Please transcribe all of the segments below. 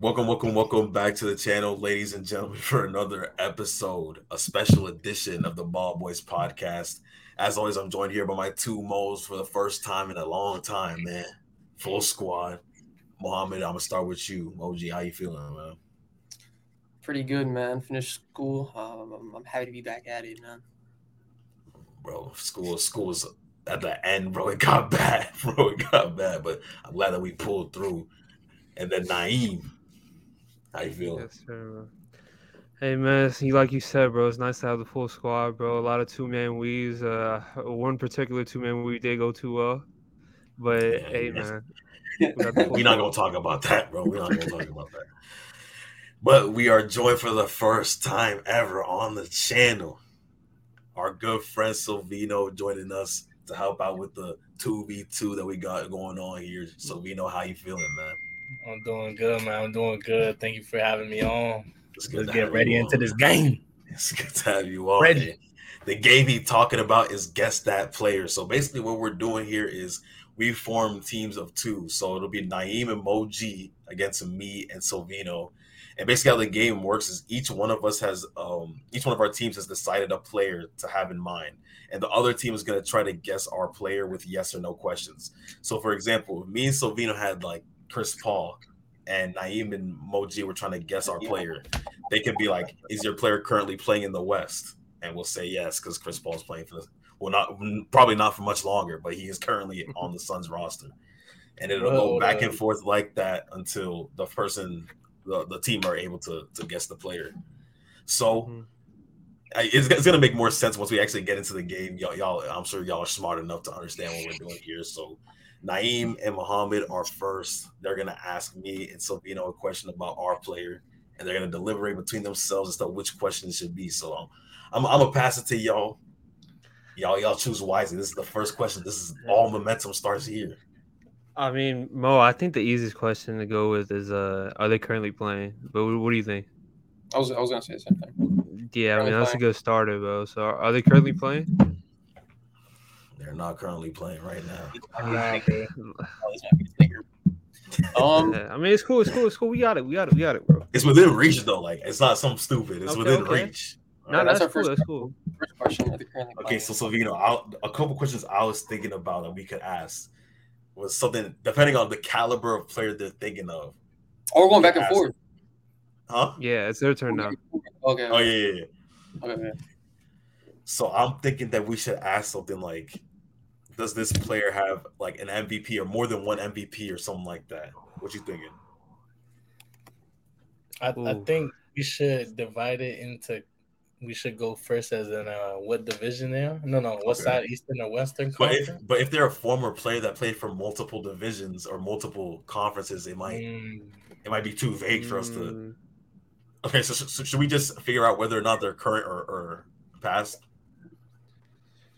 Welcome, welcome, welcome back to the channel, ladies and gentlemen, for another episode, a special edition of the Ball Boys podcast. As always, I'm joined here by my two moles for the first time in a long time, man. Full squad. Mohammed, I'm gonna start with you. OG, how you feeling, man? Pretty good, man. Finished school. Um, I'm, I'm happy to be back at it, man. Bro, school, school is at the end, bro. It got bad, bro. It got bad, but I'm glad that we pulled through. And then Naeem, how you feel? Yes, sir. Hey man, like you said, bro, it's nice to have the full squad, bro. A lot of two man weaves. Uh, one particular two man weave did go too well, but Yeah, hey yes. man, We're not gonna talk about that, bro. We're not gonna talk about that. But we are joined for the first time ever on the channel. Our good friend Silvino joining us to help out with the 2v2 that we got going on here. Silvino, how you feeling, man? I'm doing good, man. I'm doing good. Thank you for having me on. It's good Let's to get ready into on. this game. It's good to have you on. Ready. man. The game he talking about is guess that player. So basically, what we're doing here is we form teams of two. So it'll be Naeem and Moji against me and Silvino. And basically, how the game works is each one of us has, um, each one of our teams has decided a player to have in mind, and the other team is going to try to guess our player with yes or no questions. So, for example, me and Silvino had like Chris Paul, and Naeem and Moji were trying to guess our player they could be like, "Is your player currently playing in the West?" And we'll say yes because Chris Paul's playing for the well, not probably not for much longer, but he is currently on the Suns roster, and it'll go back and forth like that until the person, the, the team are able to to guess the player. So. Mhm. I- It's, it's gonna make more sense once we actually get into the game. Y'all, y'all, I'm sure y'all are smart enough to understand what we're doing here. So, Naeem and Mohammed are first. They're gonna ask me and Silvino a question about our player, and they're gonna deliberate between themselves as to which question it should be. So um, I'm, I'm gonna pass it to y'all. Y'all, y'all choose wisely. This is the first question. This is all momentum starts here. I mean, Mo, I think the easiest question to go with is, uh, are they currently playing? But what, what do you think? I was I was gonna say the same thing. Yeah, I mean that's a playing. good starter, bro. So are, are they currently playing? They're not currently playing right now. Nah, bro. This might be a stinger. Um, Yeah, I mean it's cool, it's cool, it's cool. We got it, we got it, we got it, bro. It's within reach though. Like it's not something stupid. It's Okay, within okay. reach. No, that's that's, our cool, first that's cool. first question. Are they currently Okay, playing? so Silvino, I'll, a couple questions I was thinking about that we could ask was something depending on the caliber of player they're thinking of. oh, we're going back and Ask- forth. Huh? Yeah, it's their turn now. Okay. Oh yeah, yeah, yeah. Okay. okay. So I'm thinking that we should ask something like, does this player have like an MVP or more than one MVP or something like that? What you thinking? I, I think we should divide it into. We should go first as in uh, what division they are. No, no, what Okay. side, Eastern or Western But if but if they're a former player that played for multiple divisions or multiple conferences, it might Mm, it might be too vague for us to. Mm, Okay, so, so should we just figure out whether or not they're current or, or past?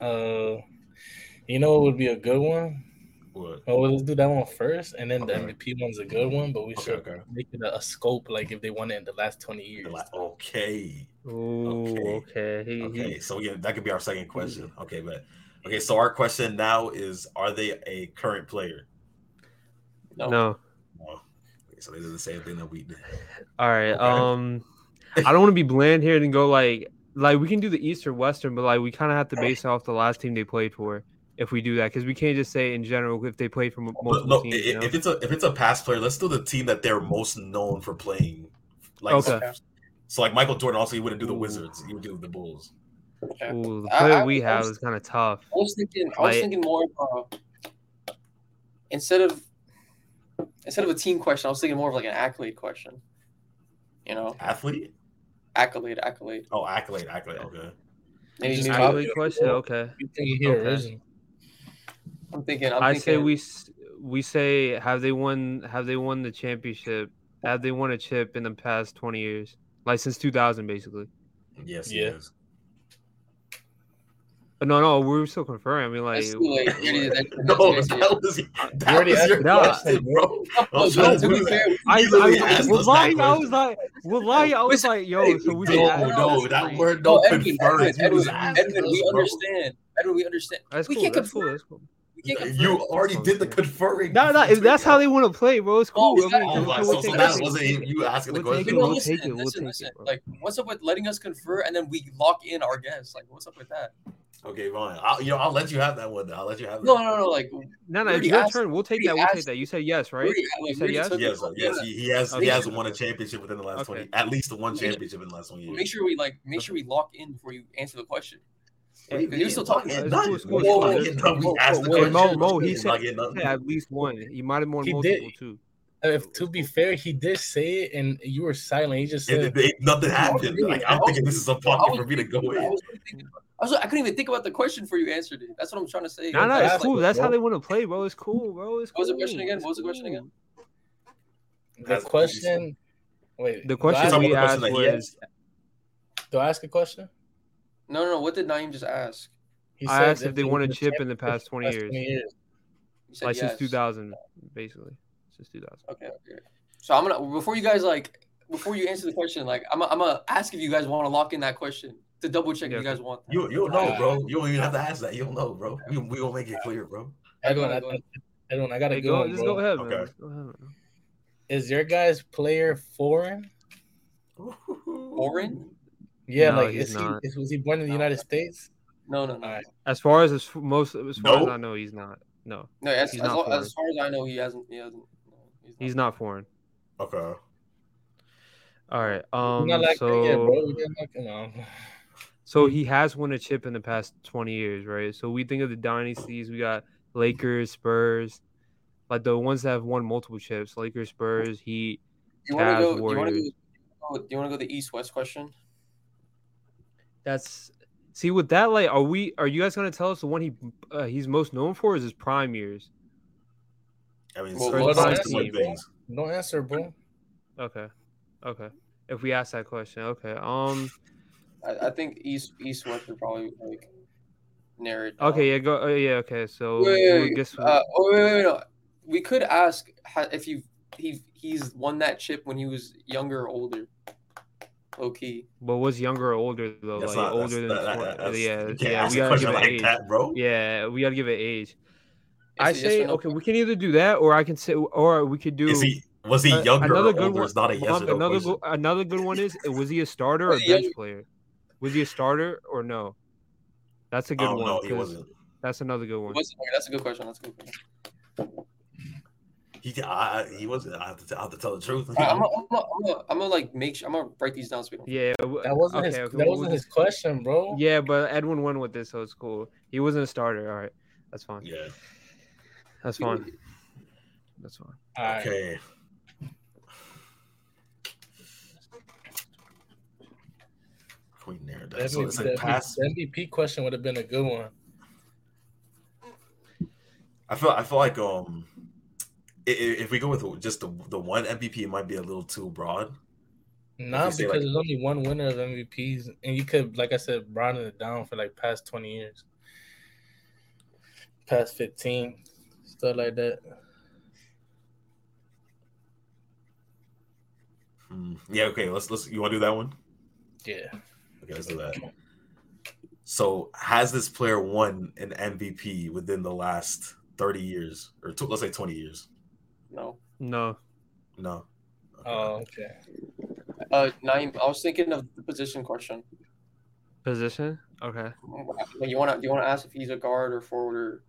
uh, you know what would be a good one? What? Oh, let's do that one first, and then Okay. the MVP one's a good one. But we Okay, should okay. make it a, a scope, like if they won it in the last twenty years. Like, okay. Ooh, Okay. okay. Okay, so yeah, that could be our second question. Okay, but okay, so our question now is: Are they a current player? No. no. No. Okay, so they did the same thing that we did. All right. Okay. Um, I don't want to be bland here and go like like we can do the East or Western, but like we kind of have to base it off the last team they played for if we do that because we can't just say in general if they play from m- But multiple no, teams. i- you know? if it's a if it's a past player, let's do the team that they're most known for playing. Like, Okay. so like Michael Jordan, also he wouldn't do the Ooh. Wizards; he would do the Bulls. Okay. Ooh, the player I- we I have was- is kind of tough. I was thinking. I was Like- thinking more of uh, instead of instead of a team question. I was thinking more of like an accolade question. You know, Athlete? accolade, accolade. Oh, accolade, accolade. Okay. Maybe, Just maybe Accolade question. Okay. You think here Okay. Original? I'm thinking. I'm I thinking, say we we say have they won have they won the championship? Have they won a chip in the past twenty years? Like since two thousand, basically. Yes, Yeah. yes. But no, no, we're still confirming. I mean, like, That's too late. You already that- No, that was that already was your asked question, bro. No, I'm but to be fair. I, I, asked was us lying. I was like, was lying. I was like, yo, so we hey, did No, ask no, that word don't Edwin, confer. Edwin, You Edwin, Edwin, we understand. Edwin, we understand. That's we cool. can't That's confirm. cool. That's cool. We can't confirm. You already did the conferring. No, no, if that's how they want to play, bro, it's cool. Oh, is oh, that- I mean, Oh, my, so, so that wasn't you asking the We'll take question. No, We'll listen, take it, we'll listen, take listen. it, bro. Like, what's up with letting us confer and then we lock in our guests? Like, what's up with that? Okay, fine. I'll, you know, I'll let you have that one. Then. I'll let you have that. No, no, no. Like, No, no, it's your asked- turn. We'll take that. We'll take that. You said yes, right? already- You said we already yes? Yes, yes, he, he has. Okay. He has won a championship within the last Okay. twenty. At least one championship in the last twenty years. Make sure we like make sure we lock in before you answer the question. Hey, You're still talking. It's None. cool, it's cool, We're it's cool. getting done. We Whoa, asked the whoa. Mo, Mo, he We're said- not getting done. Yeah, at least one. He might have more He multiple did. too. Uh, if to be fair, he did say it, and you were silent. He just said, it- it- nothing happened. Like, I'm thinking this is a I pocket for me to go thinking- I in. was I was I couldn't even think about the question for you answered it. That's what I'm trying to say. No, no, it's cool. it, That's how they want to play, bro. It's cool, bro. It's cool. What was the question again? What was the question again? the question. Wait, The question ask- we asked question that he was, Do I ask a question? No, no, no. What did Naeem just ask? He I said asked if they won a chip in the past 20 years. 20 years. Said like yes. since 2000, basically, since 2000. Okay, okay. So I'm gonna before you guys like before you answer the question, like I'm gonna, I'm gonna ask if you guys want to lock in that question to double check Yeah, if you guys want. That. You you don't know, bro. You don't even have to ask that. You don't know, bro. We we will make it clear, bro. Everyone, Go I, ahead. everyone, I got to Hey, go. go, on, just bro. go ahead, man. Okay. Go ahead, man. Is your guy's player foreign? Foreign? Yeah, No, like is not. he is, was he born in the United States? No, no, no. All right. As far as as most, as far as No. I know, he's not. No, No, as, as, lo- as far as I know, he hasn't. He hasn't. No, he's not foreign. Okay. All right. Um. not like that yet, So, bro. We're you know. so he has won a chip in the past 20 years, right? So we think of the dynasties. We got Lakers, Spurs, like the ones that have won multiple chips. Lakers, Spurs, Heat. You want to Cavs, go? You want to Warriors. go? Do you want to go the East West question? That's see with that. Like, are we? Are you guys gonna tell us the one he uh, he's most known for is his prime years? I mean, Well, so what's it's the different team? things. Don't answer, bro. Okay. Okay. If we ask that question, okay. Um. I, I think East East West would probably like narrate. Okay. Yeah. Go. Oh, yeah. Okay. So Wait, wait, we'll wait, guess. uh, oh, wait, wait, wait, no. We could ask ha- if you he he's won that chip when he was younger or older. Low key. but was younger or older though? That's like not, older that, than that, 20 that's, yeah. Yeah. We gotta give question it age. that, bro. Yeah. We gotta give it age. I It's a yes say no okay. We can either do that or I can say or we could do. Is he was he uh, younger another or good older? one. Is not a yes Mom, or no another go, another good one is was he a starter or Was a he bench player? Was he a starter or no? That's a good Oh one. no, he 'cause wasn't. That's another good one. That's a good question. That's a good question. He I, I- he wasn't. I have to, I have to tell the truth. I, I'm gonna, I'm gonna, I'm gonna, like make sure. I'm gonna write these down so we don't. Yeah. That wasn't his. okay, okay, that we'll wasn't his just- question, bro. Yeah, but Edwin won with this, so it's cool. He wasn't a starter. All right, that's fine. yeah. That's fine. That's fine. All right. Okay. Can we narrow that? That So MVP, like the. MVP question would have been a good one. I feel. I feel like um, i- i- if we go with just the the one MVP, it might be a little too broad. Not because like- there's only one winner of MVPs, and you could, like I said, broaden it down for like past twenty years, past fifteen, stuff like that. Hmm. Yeah. Okay. Let's let's. You want to do that one? Yeah. Okay. Let's do that. So has this player won an MVP within the last thirty years, or tw- let's say twenty years? No. No. No. Okay. Oh, okay. Uh, Naeem, I was thinking of the position question. Position. Okay. You wanna, do you wanna ask if he's a guard or forward or,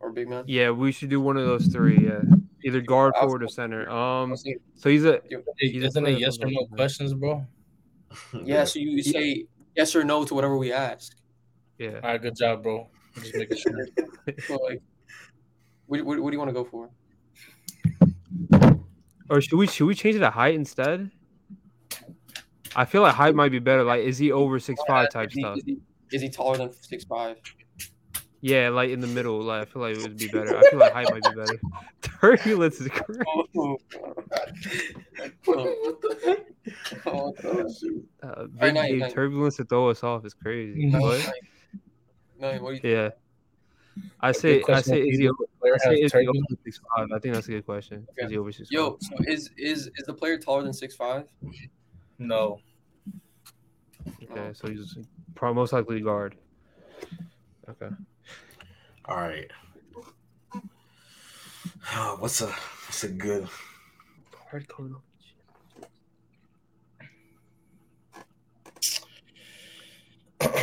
or big man? Yeah, we should do one of those three. Yeah, either guard, forward, or center. Um. So he's a. you- He's a Isn't player it yes or no questions, bro? yeah, so you say yes or no to whatever we ask. Yeah. All right, good job, bro. Just making sure. So like, what, what, what do you want to go for? Or should we should we change it to height instead? I feel like height might be better. Like, is he over six five type is he, stuff? Is he, is he taller than six five? Yeah, like in the middle. Like I feel like it would be better. I feel like height might be better. Turbulence is crazy. Oh, what the heck? oh, Uh, big now you Dave can- turbulence to throw us off is crazy. No. What? no, what do you Yeah. I A say I say is he, either player I say is he over six five? I think that's a good question. Okay. Is he over six Yo, so is is is the player taller than six five? No. Okay, so he's probably most likely guard. Okay. All right. what's a what's a good? Guard coming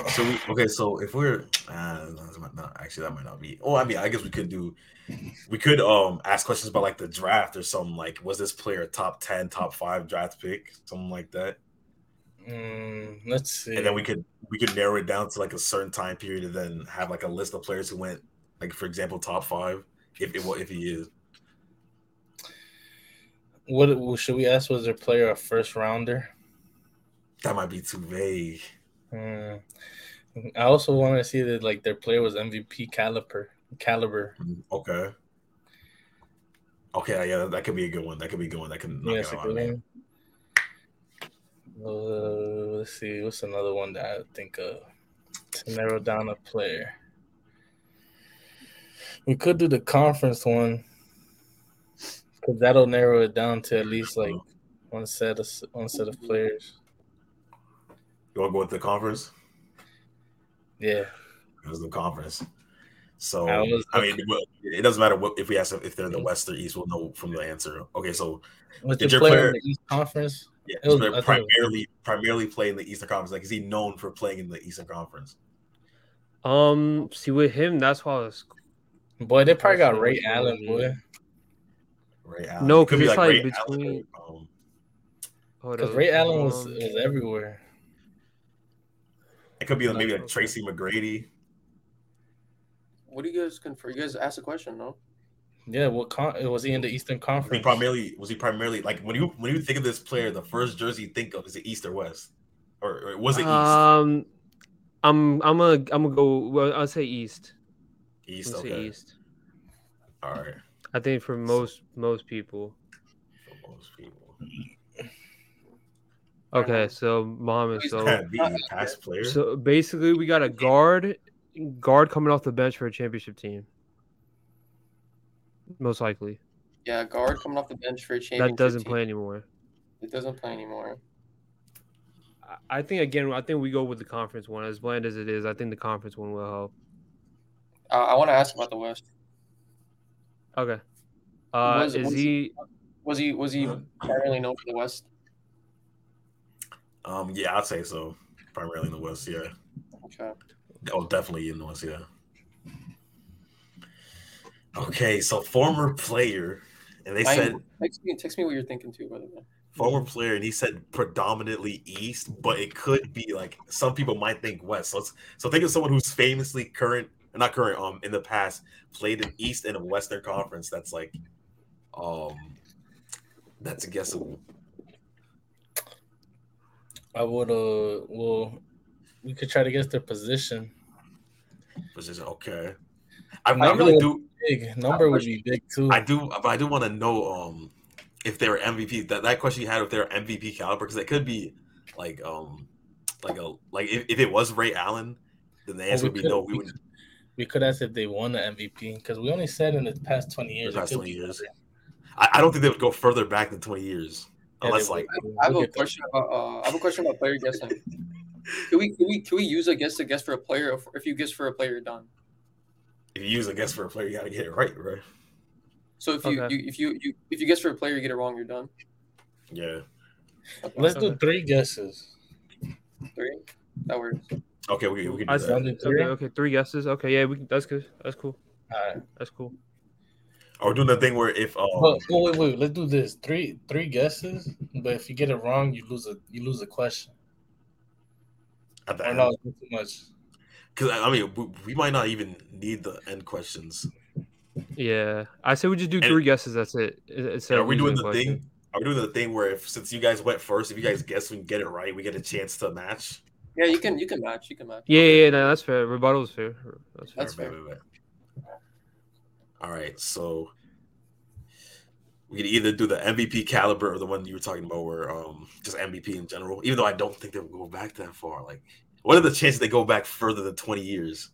So we, okay, so if we're uh, no, actually that might not be. Oh, I mean, I guess we could do. We could um ask questions about like the draft or something. Like, was this player a top ten, top five draft pick, something like that? Mm, let's see. And then we could we could narrow it down to like a certain time period, and then have like a list of players who went, like for example, top five, if if, if he is. What should we ask? Was their player a first rounder? That might be too vague. Hmm. I also want to see that like their player was MVP caliber caliber. Mm, Okay. Okay, yeah, that could be a good one. That could be a good one. That can knock Yes, it a out. good one. Uh, let's see. What's another one that I think of to narrow down a player? We could do the conference one because that'll narrow it down to at least like one set of one set of players. You want to go with the conference? Yeah, It was the conference. So I I, mean, it doesn't matter what if we ask them if they're in the West or East. We'll know from the answer. Okay, so was Did the your player player- in the East Conference? yeah, It was- so I they're think it was- primarily primarily playing the Eastern Conference. Like, is he known for playing in the Eastern Conference? Um, see with him, that's why I was Boy, they probably got Ray what- Allen. Boy, Ray Allen. No, It could 'cause be it's like Ray between- Allen um, hold because Ray Allen was was everywhere. It could be like, maybe Not like. Tracy McGrady. What do you guys confer? You guys asked a question, no? Yeah, what con- was he in the Eastern Was he Conference? primarily was he primarily like when you when you think of this player, the first jersey you think of is it East or West, or, or was it East? Um, I'm I'm gonna I'm gonna go. Well, I'll say East. East. I'll say Okay. East. All right. I think for most most people. For most people. Okay, so mom He's So Can't be past player. so basically, we got a guard guard coming off the bench for a championship team. Most likely, Yeah, guard coming off the bench for a championship. that doesn't team. play anymore. It doesn't play anymore. I- I think again, I think we go with the conference one. As bland as it is, I think the conference one will help. Uh, I want to ask about the West. Okay. Uh, Was- is was- he? Was he was he primarily known for the West? Um, yeah, I'd say so. Primarily in the West, yeah. Okay. Oh, definitely in the West, yeah. Okay, so former player, and they Mine- said text me text me what you're thinking too, by the way. former player, and he said predominantly East, but it could be like some people might think West. So, so think of someone who's famously current, not current, um, in the past played in East and a Western Conference. That's like, um, that's a guessable. I would uh well we could try to guess their position. Position, okay. I'm I not really do. Big number would be big too. I do, but I do want to know um if they're MVP. That that question you had if they're MVP caliber because it could be like um like a like if, if it was Ray Allen, then the answer we would be no. We we would we could ask if they won the MVP because we only said in the past twenty years. the past twenty years. I, I don't think they would go further back than twenty years unless like would. I have We'll a get there. question about uh, I have a question about player guessing. Can we can we can we use a guess to guess for a player if, if you guess for a player you're done? if you use a guess for a player, you got to get it right, right? So if you, Okay. you if you, you if you guess for a player you get it wrong, you're done. Yeah. Okay. Let's do three guesses. Three. That works. Okay, we, we can do I that. Sounded Okay, okay, three guesses. Okay, yeah, we can, that's good. That's cool. All right. That's cool. Or we're doing the thing where if um But oh, wait, wait. Let's do this. Three three guesses. But if you get it wrong, you lose a you lose a question. at the Or end, no, it's too much. because I mean we, we might not even need the end questions. Yeah, I say we just do And- three guesses. That's it. I- Instead Are we doing the question. thing? Are we doing the thing where if since you guys went first, if you guys guess and get it right, we get a chance to match? Yeah, you can you can match. You can match. Yeah, yeah, yeah, no, that's fair. Rebuttal is fair. That's fair. That's Wait, fair. wait, wait. All right, so we could either do the MVP caliber or the one you were talking about, where um just MVP in general. Even though I don't think they'll go back that far. Like, what are the chances they go back further than twenty years?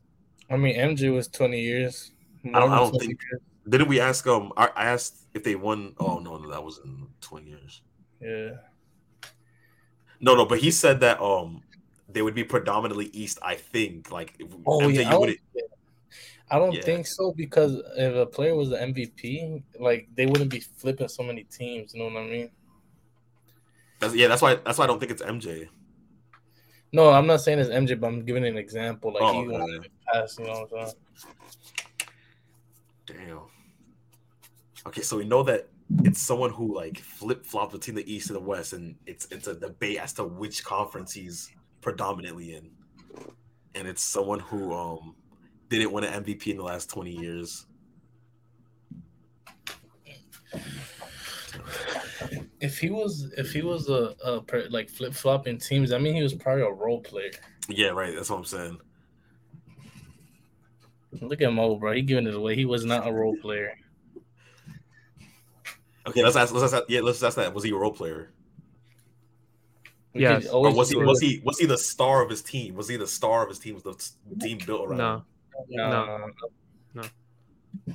I mean, MJ was twenty years. I don't- I don't think- 20 Didn't we ask um? I asked if they won. Oh no, no, that was in twenty years. years. Yeah. No, no, but he said that um they would be predominantly East. I think like if Oh MJ, yeah. You would, would I don't Yeah. think so because if a player was the MVP, like they wouldn't be flipping so many teams. You know what I mean? That's, yeah, that's why. That's why I don't think it's MJ. No, I'm not saying it's MJ, but I'm giving an example. Like Oh, he okay. wanted to pass. You know what I'm saying? Damn. Okay, so we know that it's someone who like flip flops between the East and the West, and it's it's a debate as to which conference he's predominantly in, and it's someone who um didn't win an MVP in the last twenty years. If he was, if he was a, a per, like flip flopping teams, I mean, he was probably a role player. Yeah, right. That's what I'm saying. Look at Mo, bro. He giving it away. He was not a role player. Okay, let's ask. Let's ask. Yeah, let's ask that. Was he a role player, Yeah. Or was he was he was he the star of his team? Was he the star of his team? Was the team built around? No. Him? No, No. no, no.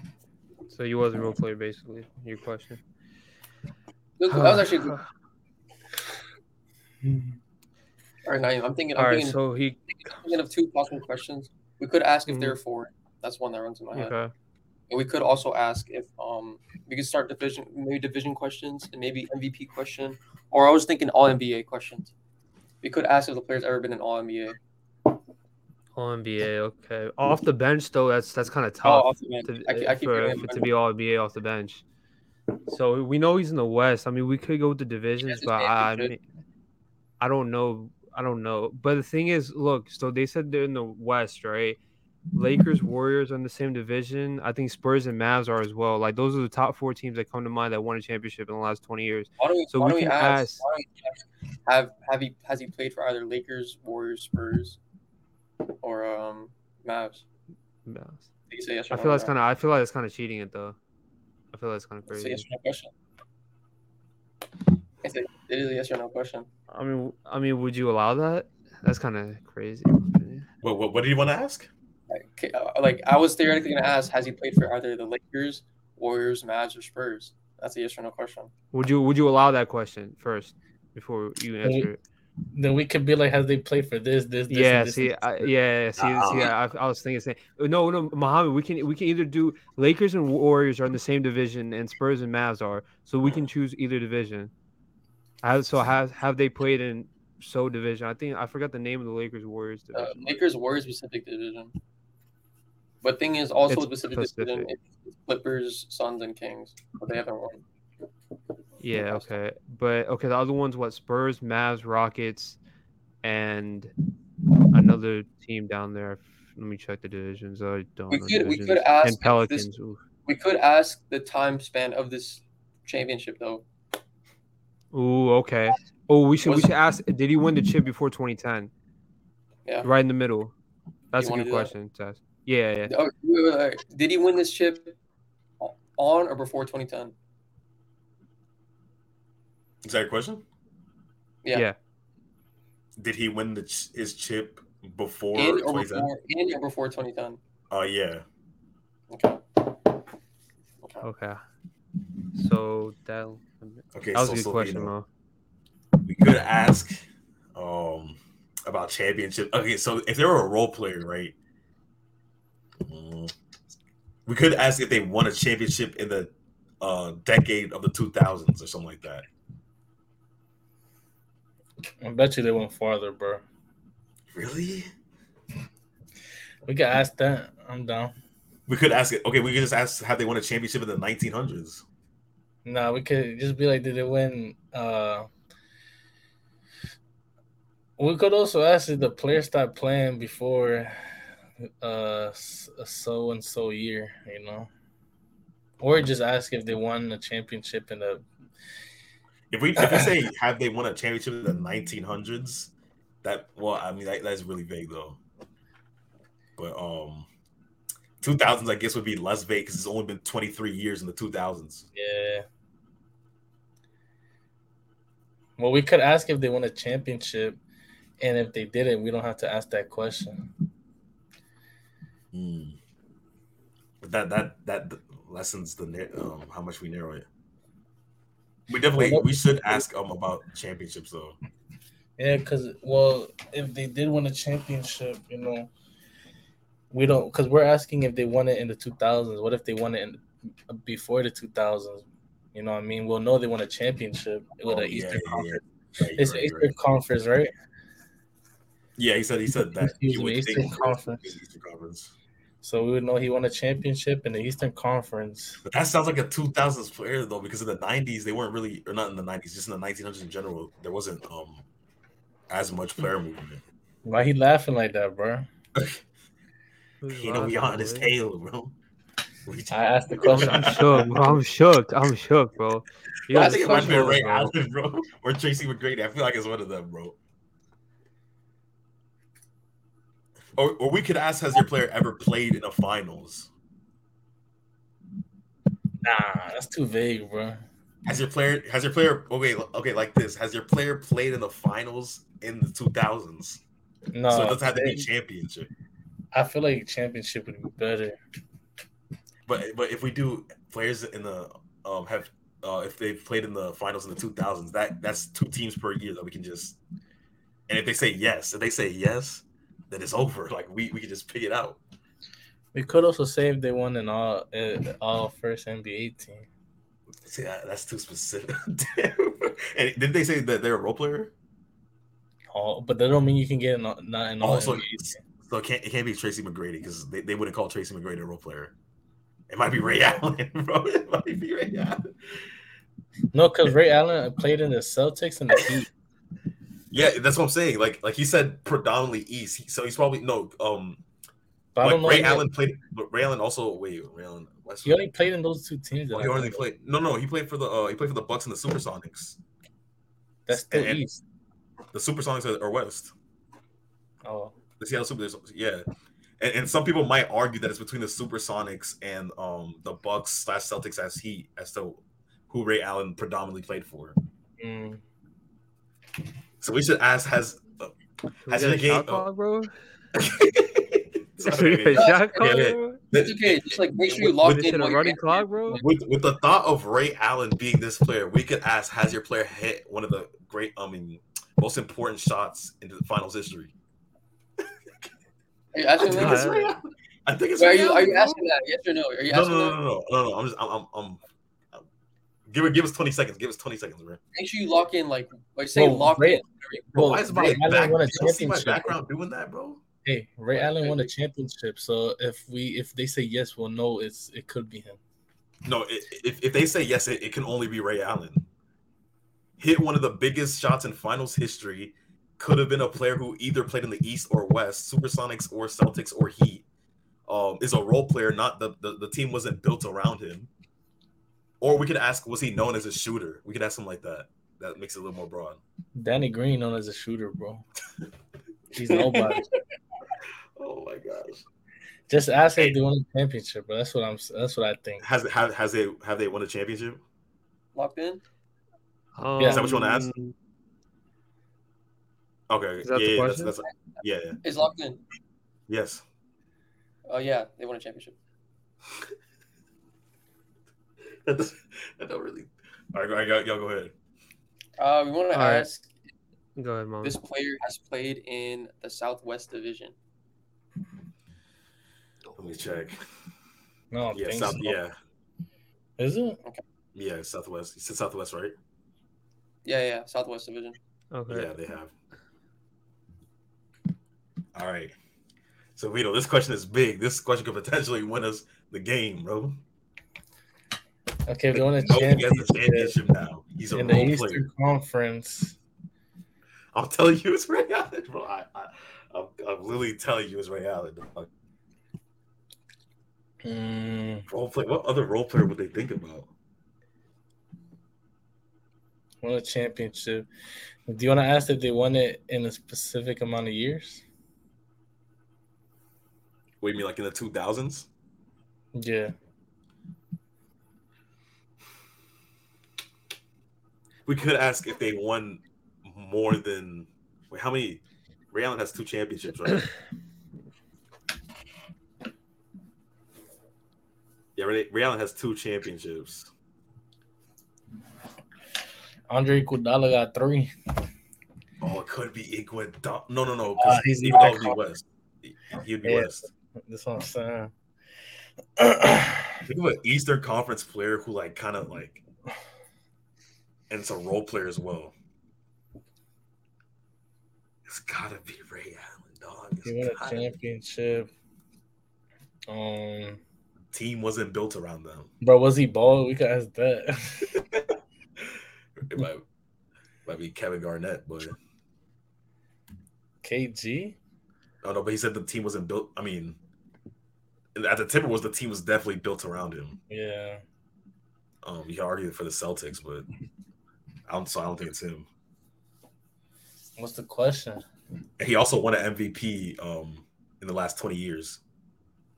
So he was a real player, basically. Your question. That was actually good. All right, Naeem, I'm thinking. I'm All right, thinking, so he thinking of two possible questions. We could ask if Mhm. they're for. That's one that runs in my head. okay. And we could also ask if um we could start division maybe division questions and maybe MVP question, or I was thinking All NBA questions. We could ask if the player's ever been an All NBA. All NBA. Okay. Off the bench though, that's that's kind of Oh, tough bench. to, I, I eh, keep for, for- to be All NBA off the bench. So we know he's in the West. I mean, we could go with the divisions, but I, I, mean, I don't know. I don't know. But the thing is, look. So they said they're in the West, right? Lakers, Warriors are in the same division. I think Spurs and Mavs are as well. Like those are the top four teams that come to mind that won a championship in the last twenty years. We, So why we can ask, ask- why don't we ask have have he has he played for either Lakers, Warriors, Spurs, or um Mavs? Mavs. You say yes or I feel on that's kind of. I feel like it's kind of cheating it though. I feel like that's kind of It's a crazy. yes or no question. It's a, it is a yes or no question. I mean, I mean, would you allow that? That's kind of crazy. What, what what did you want to ask? Like, uh, like I was theoretically gonna ask, has he played for either the Lakers, Warriors, Mavs, or Spurs? That's a yes or no question. Would you Would you allow that question first before you answer it? Then we could be like, has they played for this, this, this? Yeah. this, See. and I, yeah. See. Uh-uh. See. I, I was thinking. Saying, no. No. Mohammed. We can. We can either do Lakers and Warriors are in the same division, and Spurs and Mavs are. So we can choose either division. Have, so have have they played in so division? I think I forgot the name of the Lakers Warriors Uh, division. Lakers, Warriors, Pacific Division. But thing is, also It's the Pacific, Pacific. Division, it's Clippers, Suns, and Kings, but they haven't won. Yeah, okay. But okay, the other ones what Spurs, Mavs, Rockets, and another team down there. Let me check the divisions. I don't We know. could- we could ask and if this- Pelicans. We could ask the time span of this championship, though. Ooh, okay. Oh, we should we should ask did he win the chip before 2010? Yeah. Right in the middle. That's a good question, Tess. Yeah, yeah. Oh, wait, wait, wait. Did he win this chip on or before 2010? Is that a question? Yeah. Yeah. Did he win the ch- his chip before In or 2010? before, in or before 2010? Uh, yeah. Okay. Okay. Okay. So that Okay, that was so a good Silvino. question, Mo. we could ask um about championship. Okay, so if they were a role player, right? Mm, we could ask if they won a championship in the uh decade of the 2000s or something like that. I bet you they went farther, bro. Really? We could ask that. I'm down. We could ask it. Okay, we could just ask how they won a championship in the 1900s? Nah, we could just be like, did they win? Uh, we could also ask if the player stopped playing before uh so and so year, you know, or just ask if they won a championship in the. If we if we say have they won a championship in the 1900s, that well, I mean that, that's really vague though. But um, 2000s I guess would be less vague because it's only been 23 years in the 2000s. Yeah. Well, we could ask if they won a championship, and if they didn't, we don't have to ask that question. Hmm. That that that lessens the um how much we narrow it. We definitely we should ask them about championships though. Yeah, because well, if they did win a championship, you know, we don't because we're asking if they won it in the 2000s. What if they won it in before the 2000s? You know what I mean? We'll know they won a championship with Oh, an yeah, Eastern yeah, Conference. yeah. Right, It's right, Eastern right. Conference, right? Yeah, he said he said that. He was You in would the Eastern think it was Conference. Eastern Conference. So we would know he won a championship in the Eastern Conference. But that sounds like a 2000s player though, because in the 90s they weren't really, or not in the 90s, just in the 1900s in general, there wasn't um as much player movement. Why he laughing like that, bro? Who's You know, we laughing, on his tail, bro. We- I asked the question. I'm shook. bro. I'm shook. I'm shook, bro. You I think it might be fucking- Ray bro. Allen, bro, or Tracy McGrady. I feel like it's one of them, bro. Or, or we could ask, has your player ever played in a finals? Nah, that's too vague, bro. Has your player has your player okay okay like this? Has your player played in the finals in the 2000s? No, so it doesn't have to be championship. I feel like championship would be better. But but if we do players in the um have uh if they've played in the finals in the 2000s, that that's two teams per year that we can just and if they say yes, if they say yes, then it's over. Like we we can just pick it out. We could also say if they won an all uh, all first NBA team. See, that- that's too specific. and did they say that they're a role player? All, but that don't mean you can get an, not an all Also, team. so it can't it can't be Tracy McGrady because they, they wouldn't call Tracy McGrady a role player. It might be Ray Allen, bro. It might be Ray Allen. No, because Ray Allen played in the Celtics and the Heat. Yeah, that's what I'm saying. Like like he said, predominantly East. So he's probably no. Um, But like. Ray Allen played, but Ray Allen also wait. Ray Allen. West, He only played in those two teams. oh, he only played. No, no, he played for the uh, he played for the Bucks and the Supersonics. That's still and- East. The Supersonics are, are West. Oh, The Seattle Super, yeah. And, and some people might argue that it's between the Supersonics and um the Bucks slash Celtics as he as to who Ray Allen predominantly played for. mm. So we should ask has. Uh, Has get it a a game- shot bro? Sorry. Can we get a shot clock, yeah. bro? It's okay. Just like make sure you With- lock This in shit a running getting. clock, bro? with with the thought of Ray Allen being this player, we could ask: Has your player hit one of the great, I mean, most important shots into the finals history? Are you I think Yeah. it's that? Ray Allen. I think it's Wait, are Ray you are you bro. asking that? Yes or no? Are you No, no, asking no, that? no, no, no, no. I'm just, I'm, I'm, I'm give it, give us twenty seconds. Give us twenty seconds, bro. Make sure you lock in like like say Well, lock Ray- in. Bro, why is my Ray Allen back? won a You don't see my background doing that, bro? Hey, Ray Allen won a championship, so if we if they say yes, we'll know it's it could be him. No, i if if they say yes, it, it can only be Ray Allen. Hit one of the biggest shots in finals history. Could have been a player who either played in the East or West, Supersonics or Celtics or Heat. Um, is a role player. Not the, the the team wasn't built around him. Or we could ask, was he known as a shooter? We could ask him like that. That makes it a little more broad. Danny Green known as a shooter, bro. He's nobody. Oh my gosh! Just ask if they won a championship, bro. That's what I'm. That's what I think. Has has has they have they won a championship? Locked in. Um, Yeah. Is that what you wanna ask? Okay, Is that the yeah, yeah, that's, question? that's yeah, yeah, It's locked in. yes. Oh yeah, they won a championship. that, does, don't really. All right, all right, y'all, y'all go ahead. Uh, we want to All right. ask Go ahead, mom. this player has played in the Southwest Division. Let me check. No, I Yeah, South, so. yeah, Is it? yeah, Southwest. You said Southwest, right? Yeah, yeah, Southwest Division. Okay. Yeah, they have. All right. So Vito, this question is big. This question could potentially win us the game, bro. Okay, they won a No, he has championship a championship now. He's a in the Eastern player. Conference. I'm telling you, it's Ray Allen, bro. I, I'm literally telling you, it's Ray Allen. dog. Mm, Role play. What other role player would they think about? won a championship. Do you want to ask if they won it in a specific amount of years? What do you mean, like in the 2000s? Yeah. We could ask if they won more than. Wait, how many? Ray Allen has two championships, right? yeah, Ray, Ray Allen has two championships. Andre Iguodala got three. Oh, it could be Iguodala. No, no, no. Uh, he's Iguodala not would be West. He would be Yeah. West. That's what I'm saying. Think of an Eastern Conference player who like kind of like, and it's a role player as well. It's gotta be Ray Allen, dog. It's he won a championship. Um, Team wasn't built around them. bro, was he bald? We could ask that. It might, might be Kevin Garnett, but KG. oh no, but he said the team wasn't built. I mean, at the Timberwolves, the team was definitely built around him. Yeah. Um, you can argue for the Celtics, but I don't. So I don't think it's him. What's the question? He also won an MVP um in the last twenty years.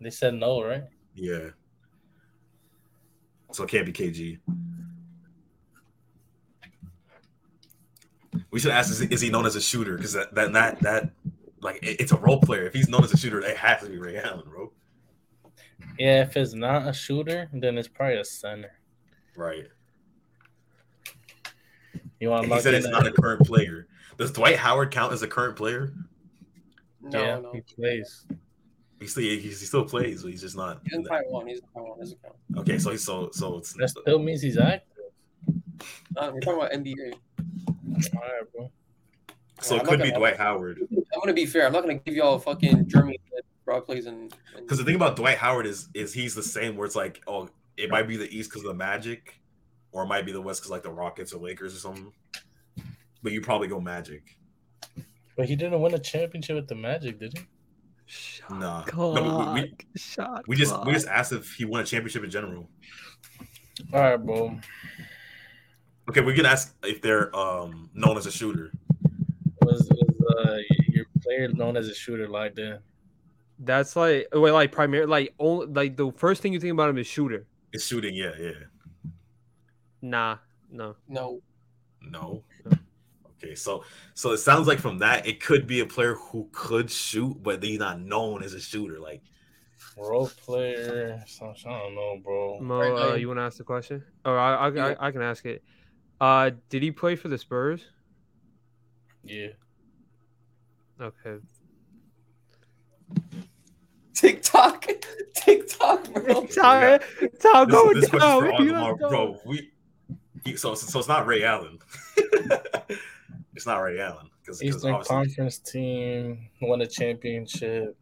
They said no, right? Yeah. So it can't be KG. We should ask: Is, is he known as a shooter? Because that, that that that like it- it's a role player. If he's known as a shooter, it has to be Ray Allen, bro. Yeah, if it's not a shooter, then it's probably a center. Right. You want to he said in it's not a current player. Does Dwight Howard count as a current player? No, yeah, no. he plays. He still he, he still plays, but he's just not. He's in Taiwan. He's in Taiwan. Doesn't count. Okay, so he's so so it's That still means he's active. Uh, we're talking about NBA. All right, bro. so I'm it could be gonna- Dwight Howard. I'm gonna be fair. I'm not gonna give y'all a fucking Germany that Brock plays in. in Because the thing about Dwight Howard is is he's the same where it's like, oh, it might be the East because of the Magic, or it might be the West because like the Rockets or Lakers or something. But you probably go Magic. But he didn't win a championship with the Magic, did he? Shot Nah. clock. No, we- we- Shot We just we just asked if he won a championship in general. All right, bro. Okay, we can ask if they're um known as a shooter. Was was uh, your player known as a shooter like in? That's like well, like primary, like only like the first thing you think about him is shooter. It's shooting, yeah, yeah. Nah, no. no. No. Okay, so so it sounds like from that it could be a player who could shoot, but he's not known as a shooter. Like Role player? Some, I don't know, bro. Mo, Right, uh, you want to ask the question? Or I, I, Yeah. I, I can ask it. Uh, did he play for the Spurs? Yeah. Okay. TikTok, TikTok, bro. Sorry, Tom, this, go this down. for Audemars, bro. We he, so so it's not Ray Allen. it's not Ray Allen because Eastern obviously Conference team won a championship.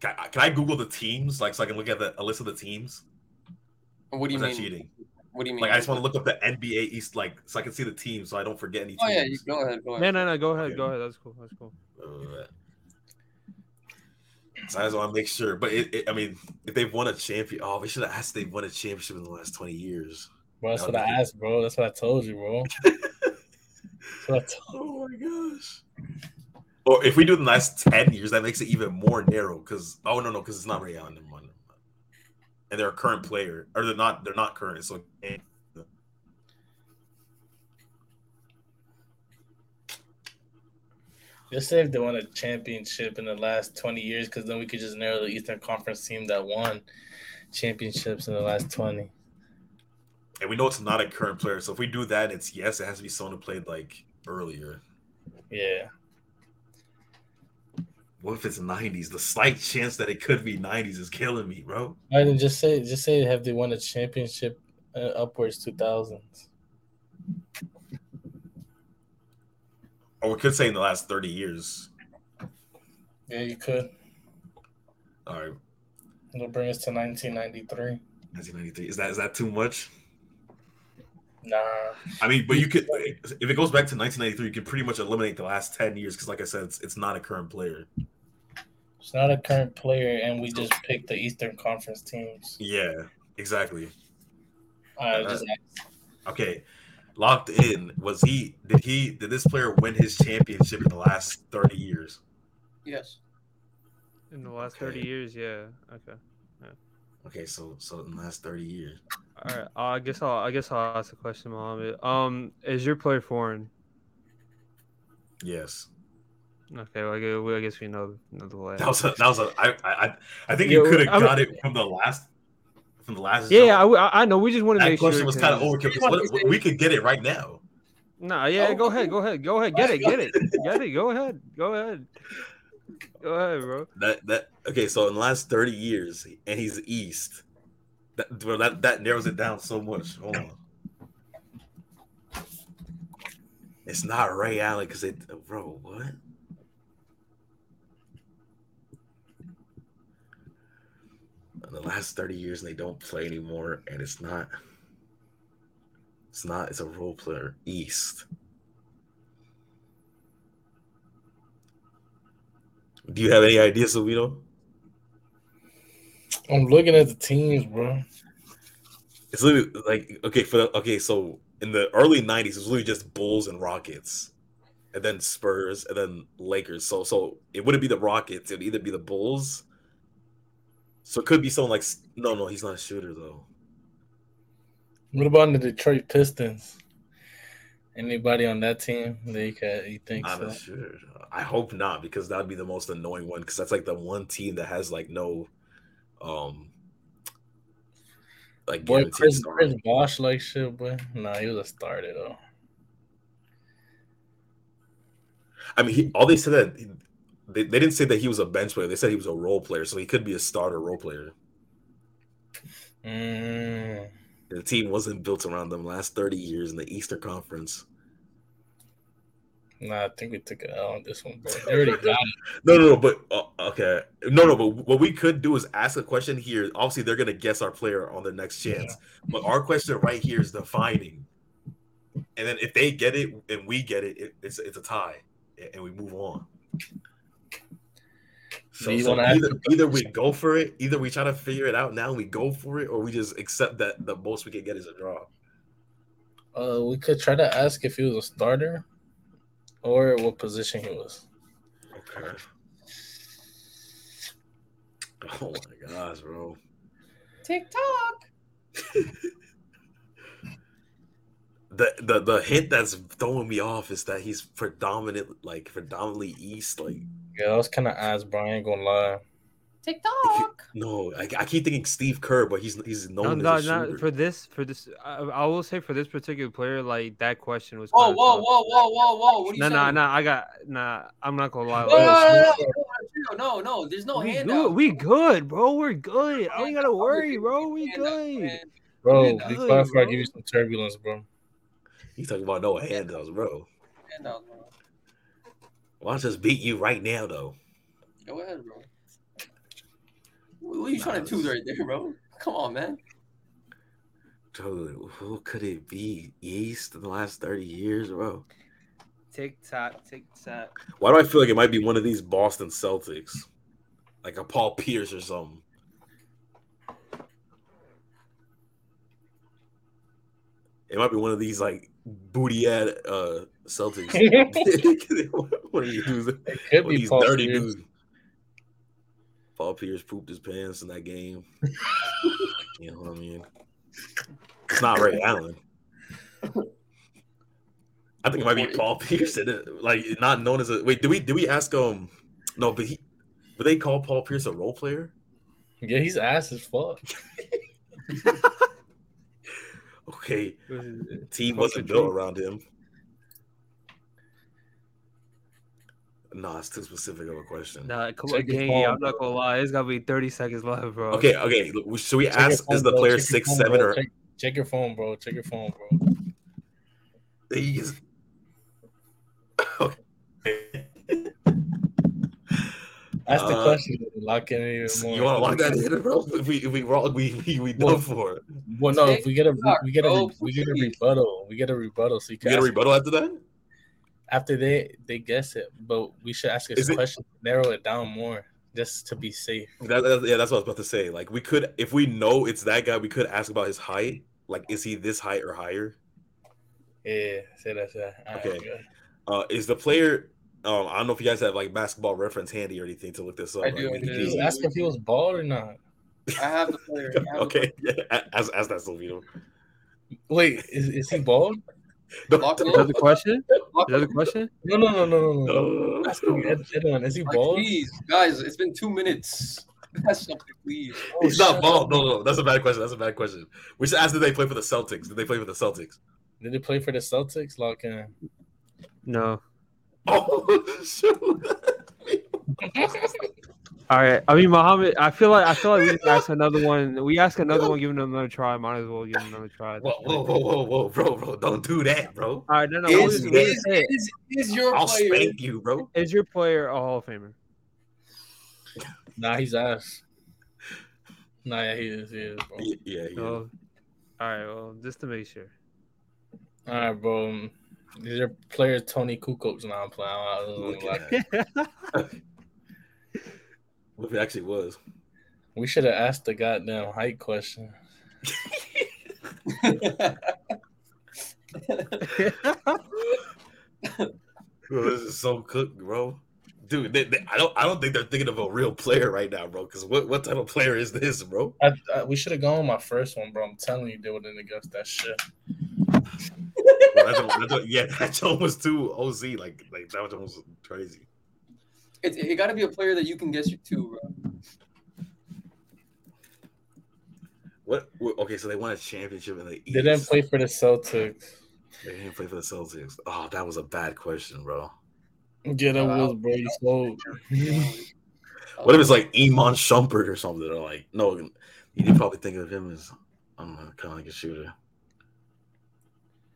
can I, can I Google the teams like so I can look at the, a list of the teams? What do you is that mean? cheating? What do you mean? Like I just want to look up the NBA East like so I can see the teams so I don't forget any teams. Oh yeah, you go ahead. Go ahead. No, no, no. Go ahead. Okay. Go ahead. That's cool. That's cool. Uh, so I just want to make sure. But it, it, I mean, if they've won a champion, oh, we should have asked if they've won a championship in the last twenty years. Bro, that's That what I asked, bro. That's what I told you, bro. That's what I told- Oh my gosh. Or if we do the last ten years, that makes it even more narrow. Because oh no, no, because it's not Ray Allen. Never mind. And they're a current player, or they're not. They're not current. So Just say if they won a championship in the last 20 years, because then we could just narrow the Eastern Conference team that won championships in the last 20. and we know it's not a current player. So if we do that, it's yes, it has to be someone who played like earlier. Yeah. What if it's nineties? The slight chance that it could be nineties is killing me, bro. I didn't just say just say have they won a championship uh, upwards 2000s. Or we could say in the last thirty years. Yeah, you could. All right, It'll bring us to 1993. 1993. Is that is that too much? Nah. I mean, but you could if it goes back to 1993, you can pretty much eliminate the last 10 years because, like I said, it's, it's not a current player. It's not a current player, and we just picked the Eastern Conference teams. Yeah, exactly. I uh, just Okay, locked in. Was he? Did he? Did this player win his championship in the last 30 years? Yes. In the last Okay. 30 years, yeah. Okay. Okay, so so in the last 30 years. All right. Uh, I guess I'll I guess I'll ask a question, Mohammed. Um, is your player foreign? Yes, Okay. Well, I guess, well, I guess we know, know the way. that was a, that was a. I I I think Yeah, you could have I mean- got it from the last from the last. Yeah, jump. I, I- I know. We just want to that make question sure. was kind of 'cause- overkill. 'cause what- we could get it right now. Nah, yeah. Oh, Go okay. ahead. Go ahead. Go ahead. Get it. Get it. Get it. Go ahead. Go ahead. Go ahead, bro. That that okay. So in the last thirty years, and he's East. That bro, that that narrows it down so much. Hold on. It's not Ray Allen because it, bro. What? In the last thirty years, and they don't play anymore, and it's not. It's not. It's a role player. East. Do you have any ideas, Silvino? I'm looking at the teams, bro. It's literally like okay for the okay. So in the early '90s, it was literally just Bulls and Rockets, and then Spurs, and then Lakers. So so it wouldn't be the Rockets. It'd either be the Bulls. So it could be someone like no no he's not a shooter though. What about the Detroit Pistons? Anybody on that team that you, can, you think Not so? shooter. I hope not because that'd be the most annoying one because that's like the one team that has like no, um, like Boy, Chris. Chris Bosh like shit, boy. Nah, he was a starter though. I mean, he, all they said that they, they didn't say that he was a bench player. They said he was a role player, so he could be a starter role player. Mm. The team wasn't built around them last 30 years in the Eastern Conference. Nah, I think we took it out on this one, bro. They already got it. No, no, no, but uh, okay. No, no, but what we could do is ask a question here. Obviously, they're going to guess our player on their next chance. But our question right here is defining. And then if they get it and we get it, it it's it's a tie and we move on. So, so wanna either, either we go for it, either we try to figure it out now and we go for it, or we just accept that the most we can get is a draw. Uh, we could try to ask if he was a starter or what position he was. Okay. Oh my gosh, bro. TikTok. the the the hint that's throwing me off is that he's predominant like predominantly east like Yeah, I was kind of ass, Brian. Ain't gonna lie. TikTok. no I, I keep thinking steve kerr but he's he's known no, as a not shooter. for this. For this, I, I will say for this particular player, like that question was. Whoa, whoa, tough. whoa, whoa, whoa, whoa! What are you No, saying? no, no. I got nah. I'm not gonna lie. No, no, Like, no, no, no, no, no, There's no we handout. good. We good, bro. We're good. I ain't gotta worry, bro. We good. Bro, Yeah, be good, quiet before I bro. give you some turbulence, bro. he's talking about no handouts bro Handout, bro. Why don't I just beat you right now though Go ahead, bro. What what are you trying to do right there, bro? Come on, man. Dude, who could it be east in the last 30 years bro Tick tock, tick tock. why do i feel like it might be one of these boston celtics like a paul pierce or something it might be one of these like booty ad uh celtics what are you using It could What be these Paul dirty Pierce. dudes. Paul Pierce pooped his pants in that game. you know what I mean? It's not Ray Allen. I think it might be Paul Pierce. it- Like not known as a wait. Do we do we ask um no? But he would they call Paul Pierce a role player? Yeah, he's ass as fuck. Okay, team wasn't built around him. No, it's too specific of a question. Nah, come on, your gang. I'm not gonna lie. It's gotta be 30 seconds left, bro. Okay, okay. Should we Check ask phone, is the player six phone, seven bro. or check, check your phone, bro. Check your phone, bro. He is- okay. Ask the Uh, question. Lock in even more. You want to lock that in, bro? If we if we wrong, we we, we done for it. Well, no, if we get a we get a we get a rebuttal, we get a rebuttal. So you You get a rebuttal after that? After they they guess it, but we should ask Is a it- question, narrow it down more, just to be safe. That, that- yeah, that's what I was about to say. Like we could, if we know it's that guy, we could ask about his height. Like, is he this height or higher? Yeah, say that. Say that. Okay. good. Uh, is the player? Um, I don't know if you guys have like basketball reference handy or anything to look this up. I Like, do, we I do. Just do- ask if he was bald or not. I have the player. I have the okay, yeah, as as that Silvino. Wait, is, is he bald? No, Lock Is that the question? Is that player. the question? No, no, no, no, no, no. no. Oh. Ask him, Ed- Edwin, is he Like, bald? please, guys, it's been two minutes. That's something, please. Oh, He's not bald. up. No, no, that's a bad question. That's a bad question. We should ask did they play for the Celtics? Did they play for the Celtics? Did he play for the Celtics? Lock in. No. Oh shoot! All right. I mean, Mohammed. I feel like I feel like we just ask another one. We ask another one, give him another try. Might as well give him another try. Whoa, whoa, whoa, whoa, whoa, bro, bro! Don't do that, bro. All right. No, no. we'll Is, we'll is, just say is, is your I'll player? spank you, bro. Is your player a Hall of Famer? Nah, he's ass. Nah, yeah, he is. He is, bro. Yeah, yeah. yeah. Oh. All right. Well, just to make sure. All right, bro. Is your player Toni Kukoc? Nah, I'm playing. I don't Look like that. What if it actually was? We should have asked the goddamn height question. Bro, this is so cooked, bro. Dude, they, they- I don't, I don't think they're thinking of a real player right now, bro. Because what, what type of player is this, bro? I, I, we should have gone with my first one, bro. I'm telling you, they wouldn't have guessed that shit. Bro, that joke- that joke- yeah, that joke was too OZ. Like, like that was crazy. It, it got to be a player that you can guess too, bro. What, what? Okay, so they won a championship in the East. They didn't play for the Celtics. They didn't play for the Celtics. Oh, that was a bad question, bro. Yeah, that uh, was, bro. You sold. What if it's like Iman Shumpert or something? Or like, no, you probably think of him as, I don't know, kind of like a shooter,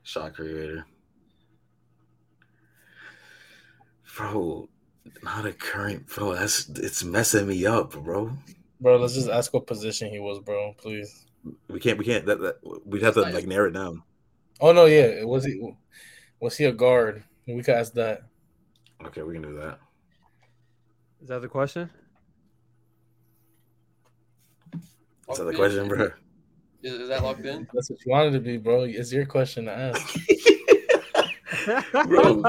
shot creator. Bro, not a current bro. That's it's messing me up, bro. Bro, let's just ask what position he was, bro. Please. We can't, we can't. That, that we'd have to like narrow it down. Oh no, yeah. Was he? Was he a guard? We could ask that. Okay, we can do that. Is that the question? Is that the question, bro? Is, is that locked in? That's what you wanted to be, bro. It's your question to ask. Bro,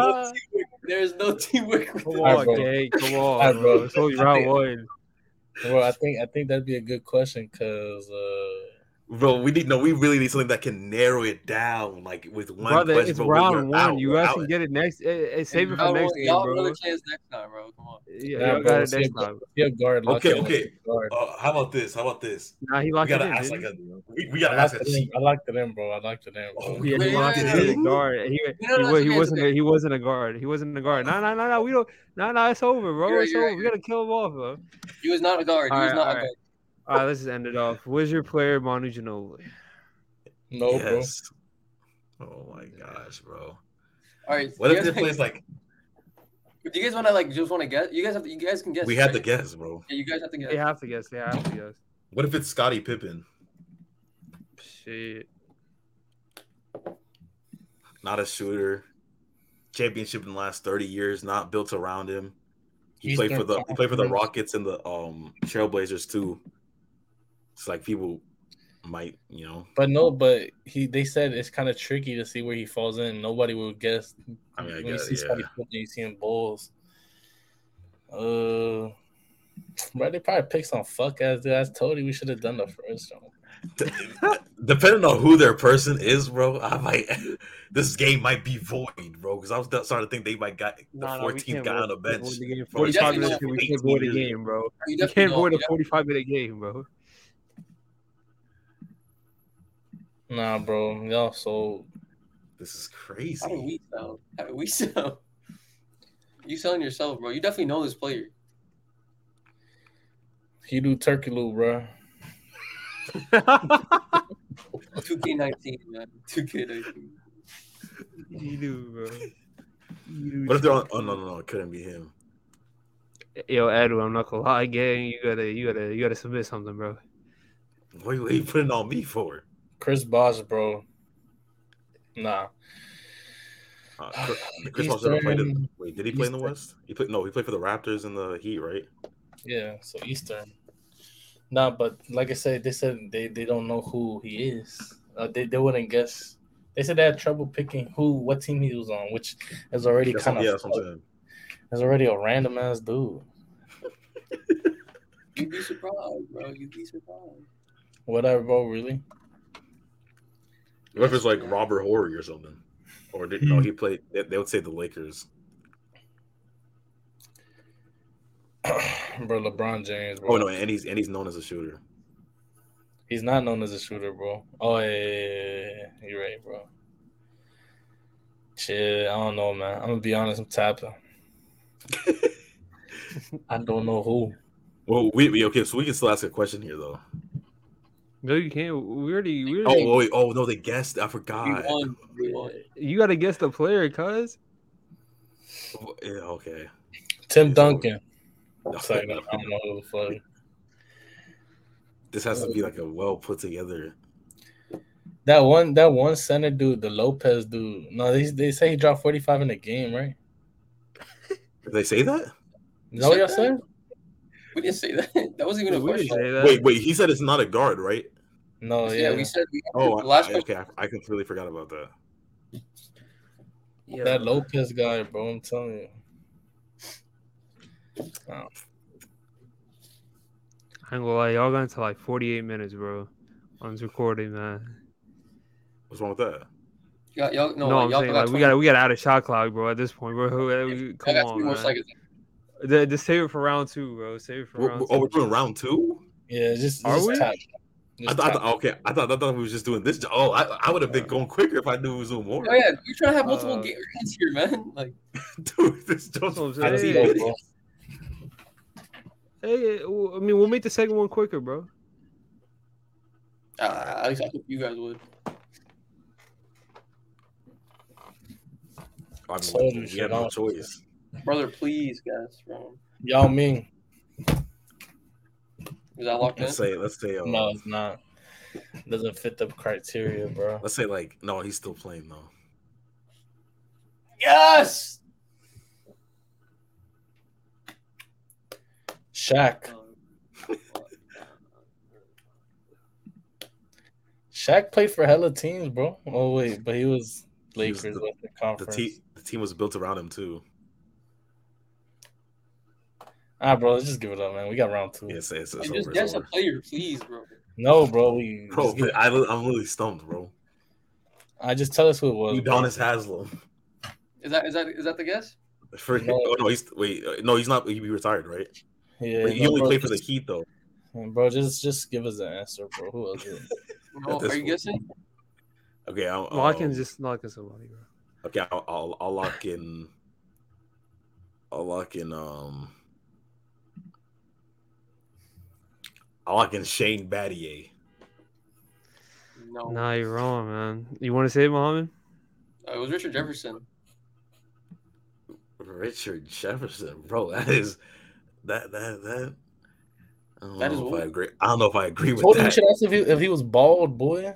There's no teamwork. Come With Alright, on, bro. gang. Come on, bro. bro. It's only I round think- one. Bro, I think I think that'd be a good question because uh, bro, we need no. We really need something that can narrow it down, like with one Brother, question. it's bro, we're round one. out, you guys can get it next. eh, eh, save it for next want- game, y'all have bro. another chance next time, bro. Come on. Yeah, Nah, y'all bro, got it next time. be a guard. Okay, okay. Guard. Uh, how about this? How about this? Nah, he We locked it gotta in. ask like a. We, we gotta ask locked, a. it in. I locked it in, bro. I locked it in, bro. Oh, he? Yeah, he Wait, locked wait, it in. Guard. He, No, no, he, he wasn't. A, okay. he wasn't a guard. He wasn't a guard. No, no, no, no. We don't. No, no. It's over, bro. It's over. We gotta kill him off, bro. He was not a guard. He was not a guard. All right, let's just end it off. Where's your player, Manu Ginobili? No, yes. Oh my gosh, bro. All right. What you if guys, this plays like Do you guys want to like just want to guess? You guys have to. You guys can guess. we had to guess, bro? Yeah, you guys have to guess. They have to guess. They have to guess. What if it's Scottie Pippen? Shit. Not a shooter. Championship in the last thirty years, not built around him. He He's played for the he played for the. Rockets and the um Trailblazers too. It's like people might, you know. But no, but he they said it's kind of tricky to see where he falls in. Nobody will guess. I mean, I when you guess, see yeah. Scottie Pippen, you see him Bulls. Uh, bro, they probably picked some fuck ass dude. I told you we should have done the first one. Depending on who their person is, bro, I might this game might be void, bro. Because I was starting to think they might got the Nah, nah, we 14th can't guy on the bench. the game. 45 minutes. don't. We can't void the game, bro. You You can't don't. void a 45 minute game, bro. Nah, bro, y'all so This is crazy. How do crazy. we sound? How do we sound? You selling yourself, bro. You definitely know this player. he do turkey loop, bro. 2K19, man. 2K19. you do, bro. You What if they're on? Oh no, no, no! It couldn't be him. Yo, Edwin, I'm not gonna lie, gang. You gotta, you gotta, you gotta submit something, bro. What, what are you putting on me for? Chris Bosh, bro. Nah, Uh, Chris, Chris He's Paul never played in. Wait, did he play in the West? He played. No, he played for the Raptors and the Heat, right? yeah. So Eastern. Nah, but like I said, they said they, they don't know who he is. Uh, they they wouldn't guess. They said they had trouble picking who what team he was on, which is already kind of yeah, that's what I'm saying. is already a random ass dude. You'd be surprised, bro. You'd be surprised. Whatever, bro. Really? What if it's like Robert Horry or something? Or did, no, he hmm. played. They, they would say the Lakers. bro, LeBron James, bro. Oh no, and he's and he's known as a shooter. He's not known as a shooter, bro. Oh yeah, yeah, yeah, yeah. you're right, bro. Shit, I don't know, man. I'm gonna be honest. I'm tapping. I don't know who. Well, we, we okay, so we can still ask a question here though. No, you can't. We already. We Oh, wait, oh, oh no, they guessed. I We forgot. won. We won. You gotta guess the player, cuz. Yeah, okay. Tim Duncan. No, It's like, I don't know who the fuck. This has to be like a well put together. That one, that one center dude, the Lopez dude. No, they they say he dropped forty five in the game, right? Did they say that? Is that what y'all said said? We didn't say that. That wasn't even a question. Wait, wait. He said it's not a guard, right? No, yeah, yeah. we said we Oh, the last I, question. okay. I, I completely forgot about that. Yeah. That Lopez guy, bro. I'm telling you. I ain't gonna lie, y'all got into like 48 minutes, bro. On this recording, man. What's wrong with that? Y'all, y'all, no, No, like, I'm y'all saying got like we gotta we gotta add a shot clock, bro. At this point, bro. We- y'all Come got on, man. seconds. The, just save it for round two, bro. Save it for We're, round oh, we're- two. oh, we're doing round two. Yeah, just, Are just we? tap. I thought, I thought- okay. I thought, I thought we was just doing this. Oh, I, I would have been going quicker if I knew it was doing more. Oh yeah, we're trying to have multiple Uh, games here, man. Like, Dude, this That's just what I'm saying. Hey, hey, well, I mean, we'll make the second one quicker, bro. uh, at least I hope you guys would. I Told mean, you, we shit, had no choice. Brother, please, guys. Bro. Yao Ming. Is that locked? Let's say, let's say, uh, No, it's not. Doesn't fit the criteria, bro. let's say, like, no, he's still playing though. Yes. Shaq. Shaq played for hella teams, bro. Oh wait, but he was He was Lakers the- with the The conference. the team was built around him too. Ah, bro, let's just give it up, man. We got round two. Yeah, it's, it's, it's And over. just It's a player, please, bro. No, bro, we Bro, I, I'm really stumped, bro. I just tell us who it was. bro. Udonis Haslem. Is that is that is that the guess? For, No. oh no, he's wait, uh, no, he's not. He be retired, right? Yeah, But he no, only bro, played for the Heat though. Bro, just just give us the answer, bro. Who was it? No, are you one. guessing? Okay, I'll, Lock in just lock in somebody, bro. Okay, I'll, I'll I'll lock in. I'll lock in. Um. I'll lock in Shane Battier. No, Nah, you're wrong, man. You want to say it, Mohammed? Uh, it was Richard Jefferson. Richard Jefferson, bro. That is that that that. I don't That know is if what? I agree. I don't know if I agree with Told you you that. should ask if he, if he was bald, boy.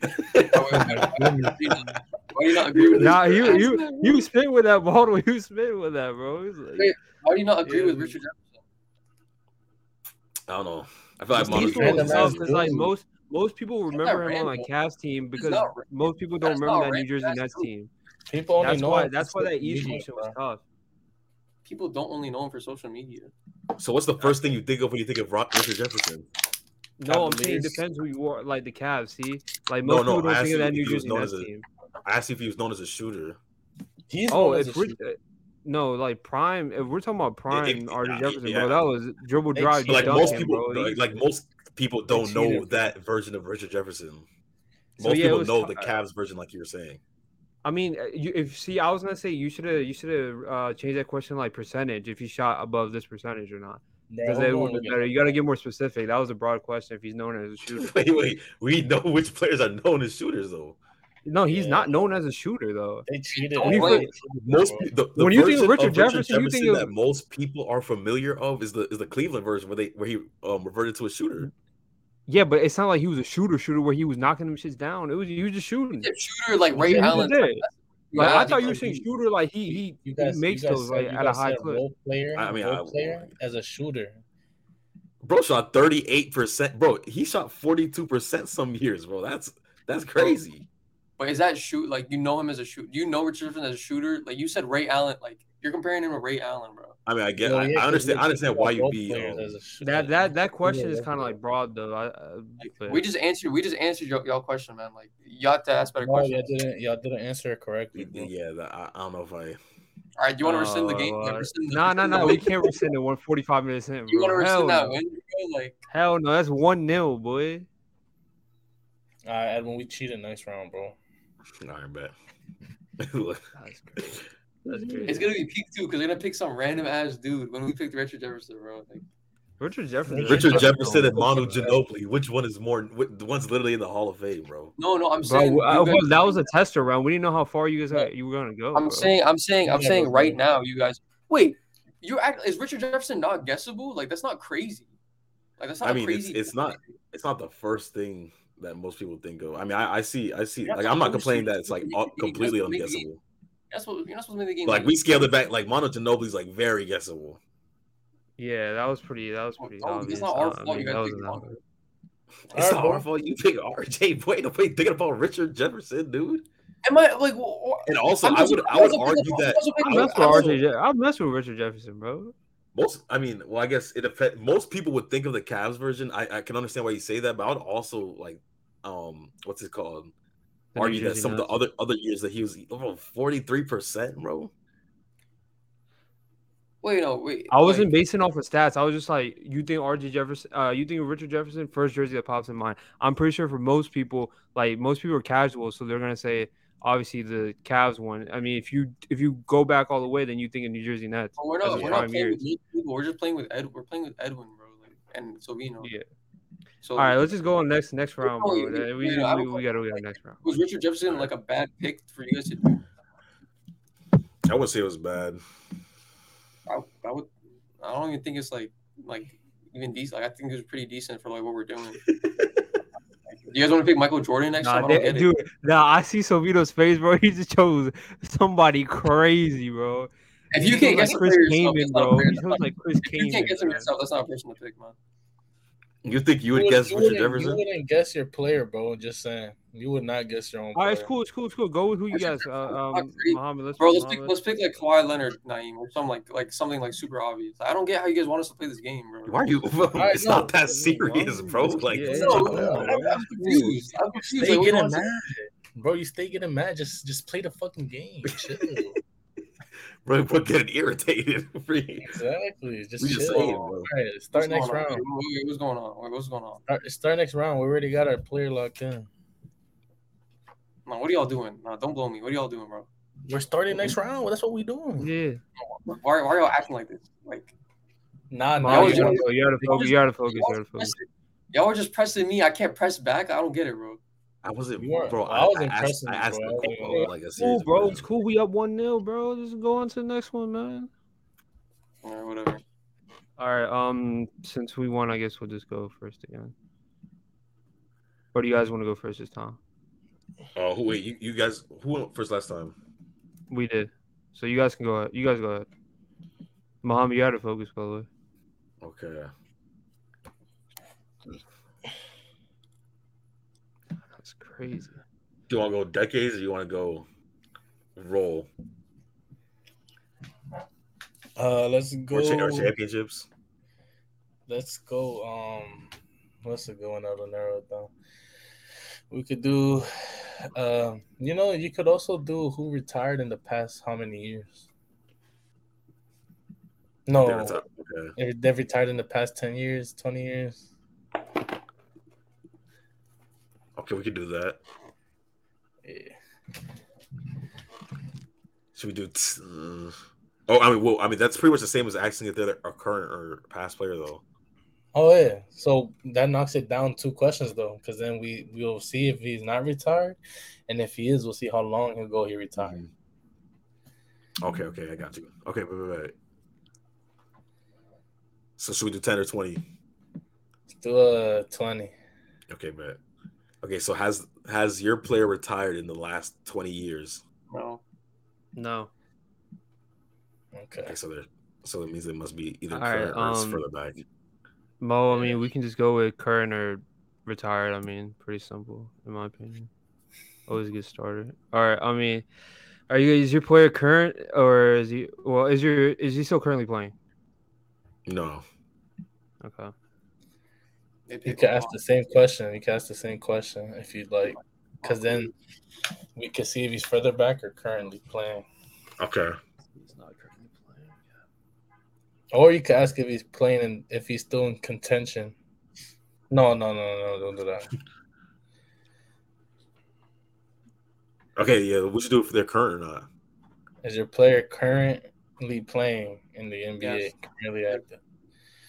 Oh, Why do you not agree with? Nah, Richard you you you spit with that bottle. You spit with that, bro. He's like, Wait, Why do you not agree Yeah. with Richard Jefferson? I don't know. I feel like He's Monty He's random random ass because like most most people remember him on like. Cavs team because not most people don't that's remember not that New Jersey that's Nets true. team. People only That's know why that's why that social East media, was tough. People don't only know him for social media. So what's the first thing you think of when you think of Rock Richard Jefferson? No, I'm saying it depends who you are. Like the Cavs, see, like most no, people don't think of you that if New Jersey Nets as a- team. I asked if he was known as a shooter. He's Oh, known as if a we're shooter. no like prime, if we're talking about prime it- RJ yeah, Jefferson, yeah. bro, that was dribble They drive, like most him, people, bro. like, like most people don't know that version of Richard Jefferson. So, Most yeah, people know t- the Cavs version, like you were saying. I mean, uh, you, if see, I was gonna say you should have you should have uh, changed that question like percentage if he shot above this percentage or not because hold it would be better. You got to get more specific. That was a broad question. If he's known as a shooter, wait, wait, we know which players are known as shooters, though. No, he's Yeah. not known as a shooter though. They cheated. When you cheated, think- Most the, the When you think of Richard of Jefferson, you think of- that most people are familiar of is the is the Cleveland version where they where he um, reverted to a shooter. Yeah, but it's not like he was a shooter shooter where he was knocking them shits down. It was he was just shooting. Yeah, shooter like Ray Yeah, he Allen. did. Like, Yeah, I thought you were saying shooter like he he, You guys, he makes you guys those said- like you at a high said clip. Role player, I mean, role I- player as a shooter. Bro shot thirty eight percent. Bro, he shot forty two percent some years, bro. That's that's crazy. But is that shoot like you know him as a shoot? Do you know Richardson as a shooter? Like you said, Ray Allen. Like you're comparing him to Ray Allen, bro. I mean, I get, Well, I, yeah, I 'cause understand, I understand why you'd be. Um, as a shooter. That that that question is kind of like broad though. I, uh, but- We just answered. We just answered y'all, y'all question, man. Like you have to ask better No, questions. y'all didn't. Y'all didn't answer it correctly. bro. yeah, that, I, I don't know if I. All right, do you want to rescind the game? Uh, Yeah, rescind the- Nah, nah, rescind the nah. We can't rescind it. We're One forty-five minutes in. You want to bro. Hell rescind that no. win? Like Hell no. That's one nil, boy. All right, Edwin, we cheated next round, bro. All right, bet. That's crazy. That's crazy. It's gonna be peak too because they're gonna pick some random ass dude when we picked Richard Jefferson, bro. Like, Richard Jefferson. Richard Jefferson. Jefferson and Manu Ginobili. Which one is more? Which, the one's literally in the Hall of Fame, bro. no, no, I'm Bro, saying uh, you bro, guys- that was a tester round. We didn't know how far you guys got, you were gonna go. I'm bro. saying, I'm saying, I'm Yeah, saying but- right now, you guys. Wait, you act is Richard Jefferson not guessable? Like that's not crazy. Like that's not I mean, it's- crazy. it's not- It's not the first thing that most people think of. I mean, I, I see, I see. Yeah, Like, I'm not complaining that it's like all, completely that's what makes the unguessable. That's what you're not supposed to make the game. Like we scaled it back. Like Manu Ginobili's like very guessable. Yeah, that was pretty. That was pretty oh, obvious. it's not our fault I you mean, guys that picked wasn't wrong. It's Alright, not our fault. You pick RJ. Wait, wait, thinking about Richard Jefferson, dude. Am I like? wh- wh- And also, I'm I would, I would argue that I'll I'm mess with I'm RJ. I'll mess with Richard Jefferson, bro. most. I mean, well, I guess it affect most people would think of the Cavs version. I, I can understand why you say that, but I would also like, um, what's it called? The New argue that Jersey some of the other other years that he was forty three percent, bro. Wait, no, wait. I wasn't like, basing off of stats. I was just like, you think RJ Jefferson, uh, you think Richard Jefferson, first jersey that pops in mind. I'm pretty sure for most people, like most people are casual, so they're gonna say obviously the Cavs one. I mean, if you if you go back all the way, then you think of New Jersey Nets. But we're not. We're not playing with years. those people. We're just playing with Ed. We're playing with Edwin, bro, like, and Sovino. Yeah. So All right, let's just go on next next round, Oh, bro. yeah, Then We, yeah, I have a we, we gotta go next round. was Richard Jefferson like a bad pick for you guys to do? I wouldn't say it was bad. I, I would. I don't even think it's like like even decent. Like I think it was pretty decent for like what we're doing. Do you guys want to pick Michael Jordan next Nah, time? I don't they- get it. dude, nah, I see Sovito's face, bro. He just chose somebody crazy, bro. If He you can't chose guess like him Chris for yourself, Kaman, bro. He chose like Chris If you can't Kaman. guess him man. yourself, that's not a person to pick, man. You think you would would- guess you Richard wouldn't- You wouldn't guess your player, bro. Just saying, you would not guess your own. All Player. right, it's cool, it's cool, it's cool. Go with who you Richard guys. Uh, um. Mohammed, let's Bro, let's pick let's pick like Kawhi Leonard, Naeem, or something like like something like super obvious. I don't get how you guys want us to play this game, bro. Why are you? I it's know. not that serious, bro. Like, Yeah, No, yeah. no, I'm, I'm confused. I'm confused. Stay Like, what do you getting want us to- mad, bro. You stay getting mad. Just just play the fucking game. Chill. bro, we're getting irritated. Free. exactly. Just We just chill. saying, All right, start What's next round. Wait, What's going on? What's going on? Start, start next round. We already got our player locked in. No, what are y'all doing? No, don't blow me. What are y'all doing, bro? We're starting next round. That's what we doing. Yeah, Why, why are y'all acting like this? Like Nah, nah. You just- gotta, you gotta focus. You gotta focus. You gotta focus. y'all were just pressing me. I can't press back. I don't get it, bro. I wasn't, bro. I I, wasn't I asked, pressing I you, asked bro. Nicole, like a Cool, bro. question. It's cool. We up one 0 bro. Just go on to the next one, man. All right, whatever. All right. Um, since we won, I guess we'll just go first again. Or do you guys want to go first this time? Oh, who- wait, you, you guys, who went first last time? We did. So you guys can go ahead. You guys go ahead. Mohammed, you had to focus, by the way. Okay. That's crazy. Do you want to go decades or you want to go roll Uh, let's go. or, cha- or championships? Let's go. Um, what's a good one? I'll narrow it down. We could do. Uh, you know, you could also do who retired in the past how many years? No, Yeah, that's- okay. they've retired in the past ten years, twenty years. Okay, we can do that. Yeah. Should we do? T- uh, oh, I mean, well, I mean that's pretty much the same as asking if they're a current or past player, though. Oh yeah, so that knocks it down two questions though, because then we we'll see if he's not retired, and if he is, we'll see how long ago he retired. Okay, okay, I got you. Okay, wait, wait, wait. So should we do ten or twenty? Let's do a twenty. Okay, bet. Okay, so has has your player retired in the last twenty years? No. No. Okay. Okay, so there, so it means it must be either All right, current or it's um, further back. Mo, I mean, we can just go with current or retired. I mean, pretty simple, in my opinion. Always a good starter. All right. I mean, are you is your player current or is he? Well, is your is he still currently playing? No. Okay. They You pick can one ask the same question. You can ask the same question if you'd like, because then we can see if he's further back or currently playing. Okay. He's not currently playing. Or you can ask if he's playing and if he's still in contention. No, no, no, no, don't do that. Okay, yeah, we should do it for their current or not. Is your player currently playing in the NBA? Yes. Currently active.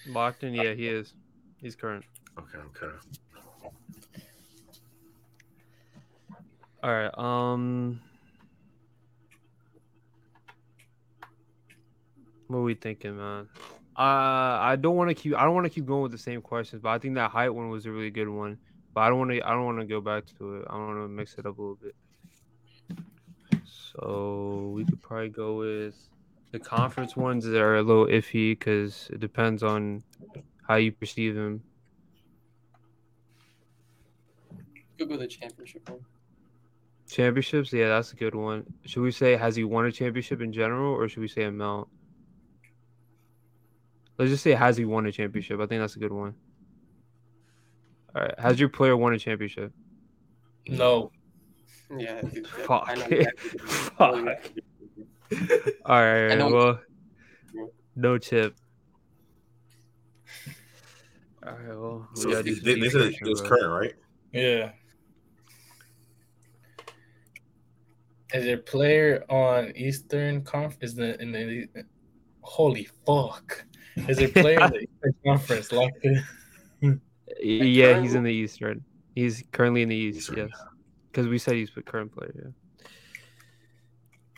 Locked in, yeah, he is. He's current. Okay, okay. All right. Um, what are we thinking, man? Uh, I don't want to keep. I don't want to keep going with the same questions, but I think that height one was a really good one. But I don't want to. I don't want to go back to it. I want to mix it up a little bit. So we could probably go with the conference ones that are a little iffy because it depends on how you perceive them. Could go the championship one. Championships, yeah, that's a good one. Should we say has he won a championship in general, or should we say amount? Let's just say has he won a championship. I think that's a good one. All right, has your player won a championship? No. Yeah. dude, Fuck. I know exactly. Fuck. All right, I well, no chip. All right, well, we So gotta they, do some they, they said research, it was current, right? Yeah. Is a player on Eastern Conference? Is the in the holy fuck? Is a player in the Eastern Conference locked in? Yeah, he's in the Eastern. He's currently in the East. Eastern, Yes, because we said he's the current player. Yeah,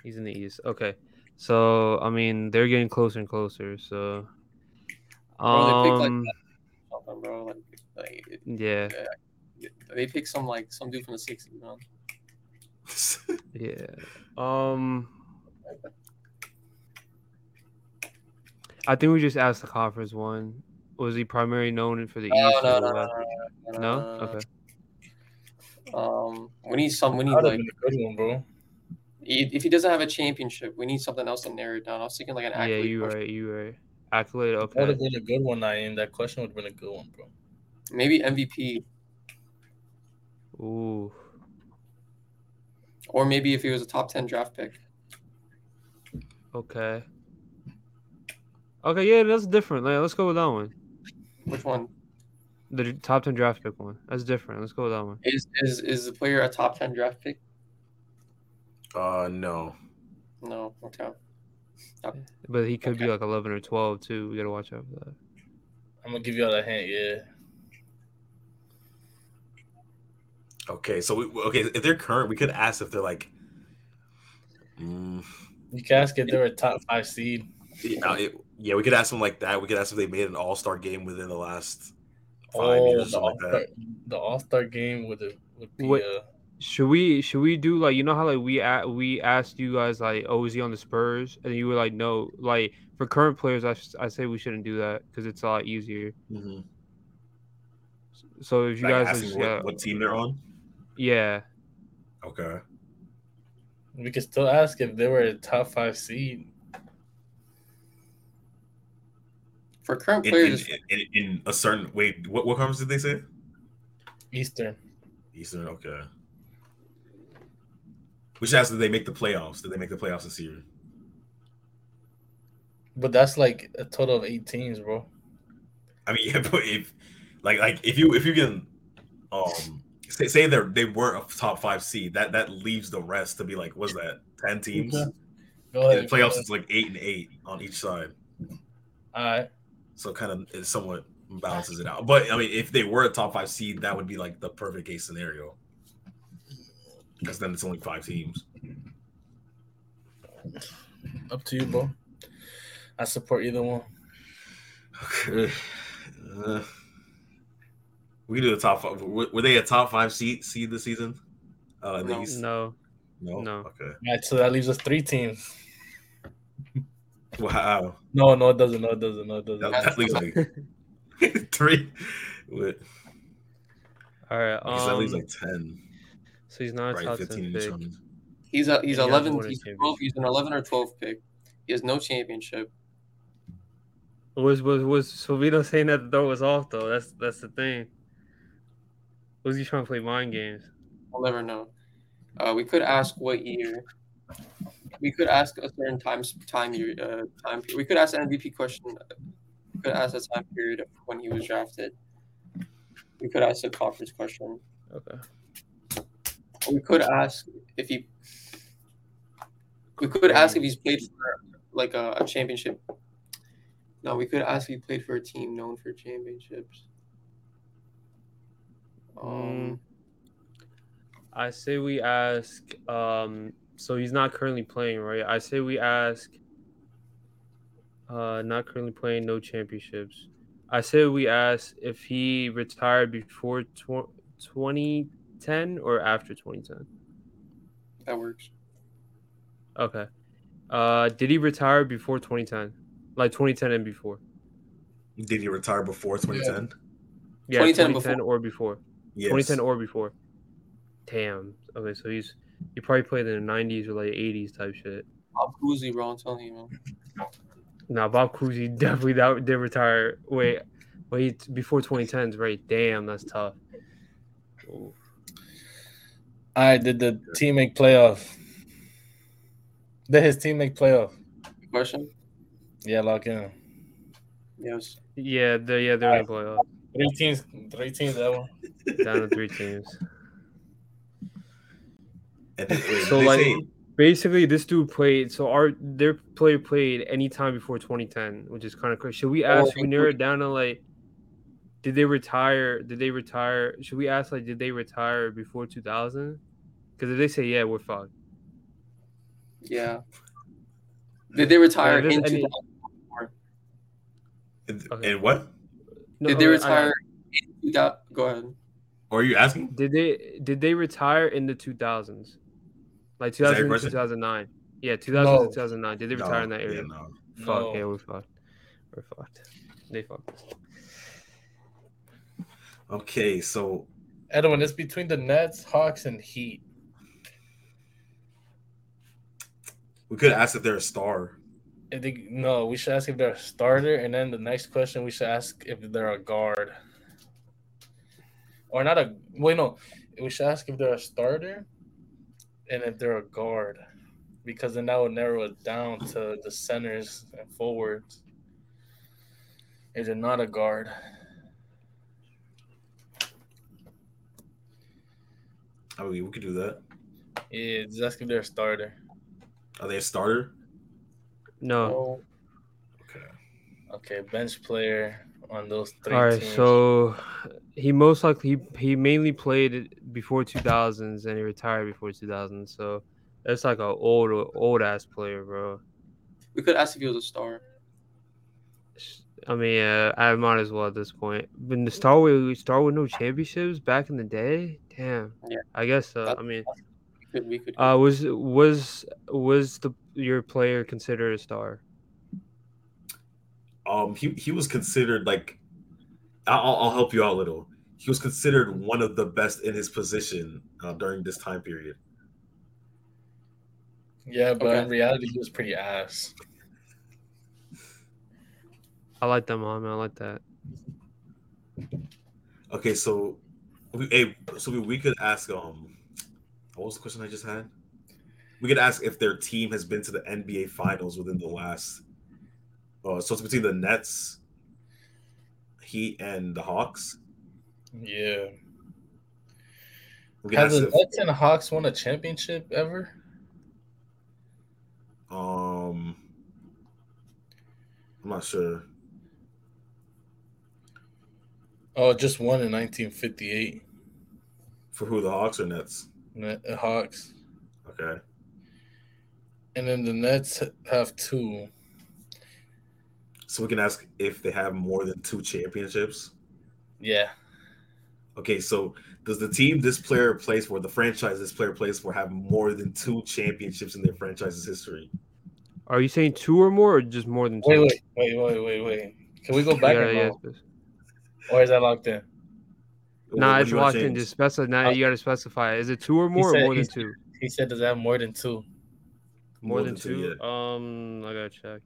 he's in the East. Okay, so I mean they're getting closer and closer. So, Bro, they picked, like, um, Like, like yeah, they pick some like some dude from the '60s, man. yeah. Um, I think we just asked the conference one. Was he primarily known for the No, East? no, no, no, no, No? no, no, no. Okay. Um, we need some. We need That like a good one, bro. if he doesn't have a championship, we need something else to narrow it down. I was thinking like an accolade. Yeah, you question. right. You right. Accolade. Okay. That would have been a good one, Naeem. That question would have been a good one, bro. Maybe MVP, Ooh. Or maybe if he was a top ten draft pick. Okay. Okay. Yeah, that's different. Like, let's go with that one. Which one The top ten draft pick one. That's different. Let's go with that one. is is is the player a top ten draft pick? uh, no. No. Okay. But he could be like eleven or twelve too. We gotta watch out for that. I'm gonna give you all a hint. Yeah. Okay, so we, okay, if they're current, we could ask if they're like, mm, You can ask if they're a top five seed. yeah, it- yeah, we could ask them like that. We could ask if they made an All Star game within the last five Oh, years the All like Star, that. the All Star game would have would be. What- Uh, Should we should we do like you know how like we a- we asked you guys like oh is he on the Spurs and you were like no like for current players I sh- I say we shouldn't do that because it's a lot easier. Mhm. So if you Like guys just, what, yeah, what team they're on. Yeah Okay. we could still ask if they were a top five seed. For current In, players, in, in, in a certain wait, what what conference did they say? Eastern. Eastern. Okay. Which should ask did they make the playoffs? Did they make the playoffs this year? But that's like a total of eight teams, bro. I mean, yeah, but if like like if you if you can um say say they they weren't a top five seed, that that leaves the rest to be like what's that ten teams? Okay. Go ahead. the go playoffs, ahead. it's like eight and eight on each side, All right. so kind of it somewhat balances it out. But I mean, if they were a top five seed, that would be like the perfect case scenario, because then it's only five teams. Up to you, bro. I support either one. Okay. Uh, we can do the top five. Were, were they a top five seed seed this season? Uh, No. East? no No. No. Okay. All right, so that leaves us three teams. Wow. No, no, it doesn't. No, it doesn't. No, it doesn't. That, that leaves like three. What? all right I guess that leaves um, like ten. so he's not a Right, top fifteen ten in each pick. he's a he's he eleven. won a He's twelve. He's an eleven or twelve pick. He has no championship. Was was was Silvino saying that the throw was off though? That's that's the thing. Was he trying to play mind games? I'll never know. Uh, we could ask what year. We could ask a certain time time year uh, time. We could ask an MVP question. We could ask a time period of when he was drafted. We could ask a conference question. Okay. We could ask if he We could ask if he's played for like a, a championship. No, we could ask if he played for a team known for championships. Um, I say we ask. Um, so he's not currently playing, right? I say we ask. Uh, not currently playing, no championships. I say we ask if he retired before tw- 2010 or after 2010. that works. Okay. Uh, did he retire before 2010? Like 2010 and before? Did he retire before 2010? Yeah, 2010 2010, or before. Yes. 2010 or before. Damn. Okay, so he's he probably played in the 90s or like 80s type shit. Bob Cousy, bro. I'm telling you, man. Now Bob Cousy definitely that did retire. Wait, wait before 2010s, right? Damn, that's tough. Ooh. All right, did the team make playoff? Did his team make playoff? Good question. Yeah, lock in. Yes. Yeah, they yeah they're in the playoff. Three teams, three teams that one. Down to three teams. And then, wait, So like say- basically this dude played so our their player played anytime before 2010, which is kind of crazy. Should we ask should we narrow it down to like did they retire? Did they retire? Should we ask like did they retire before 2000? Because if they say yeah, we're fucked. Yeah. Did they retire Yeah, in I mean- 2004? and, Okay. and what? No, Did they I- I- retire in 2000? Go ahead. Or are you asking? Did they did they retire in the 2000s? Like that 2000 2009. Yeah, 2000 No. to 2009. Did they No, retire in that yeah, area? no. Fuck, No. yeah, we're fucked. We're fucked. They fucked. us. Okay, so Edwin, it's between the Nets, Hawks, and Heat. we could ask if they're a star. I think no, we should ask if they're a starter, and then the next question we should ask if they're a guard, or not a. Wait, no, we should ask if they're a starter, and if they're a guard, because then that would narrow it down to the centers and forwards. If they're not a guard, I mean, we could do that. yeah, just ask if they're a starter. Are they a starter? No. Oh, Okay. Okay, bench player on those three. All right, teams. so he most likely he, he mainly played before 2000s and he retired before 2000s. So that's like a old old ass player, bro. we could ask if he was a star. I mean, uh, I might as well at this point. When the Star with Star with no championships back in the day, damn. Yeah. I guess so. I mean, We could. We could uh, was was was the your player considered a star? Um, he he was considered like, I'll I'll help you out a little. He was considered one of the best in his position uh, during this time period. yeah, but Okay. in reality, he was pretty ass. I like that, mom. I like that. Okay, so we hey, so we, we could ask um, what was the question I just had? We could ask if their team has been to the NBA Finals within the last. Uh, so it's between the Nets, Heat, and the Hawks. Yeah. We could Has ask the if, Nets and Hawks won a championship ever? um, I'm not sure. Oh, just one in 1958. For who the Hawks or Nets? Net, Hawks. Okay. And then the Nets have two. So we can ask if they have more than two championships. Yeah. Okay, so does the team this player plays for, the franchise this player plays for, have more than two championships in their franchise's history? Are you saying two or more, or just more than two? Wait, wait, wait, wait, wait, wait. Can we go back Yeah, yeah, no? Or is that locked in? Nah, What it's locked in. Just specify. Now you gotta specify. Is it two or more, said or more than two? He said, does that have more than two? More, than, two. Um, I gotta check.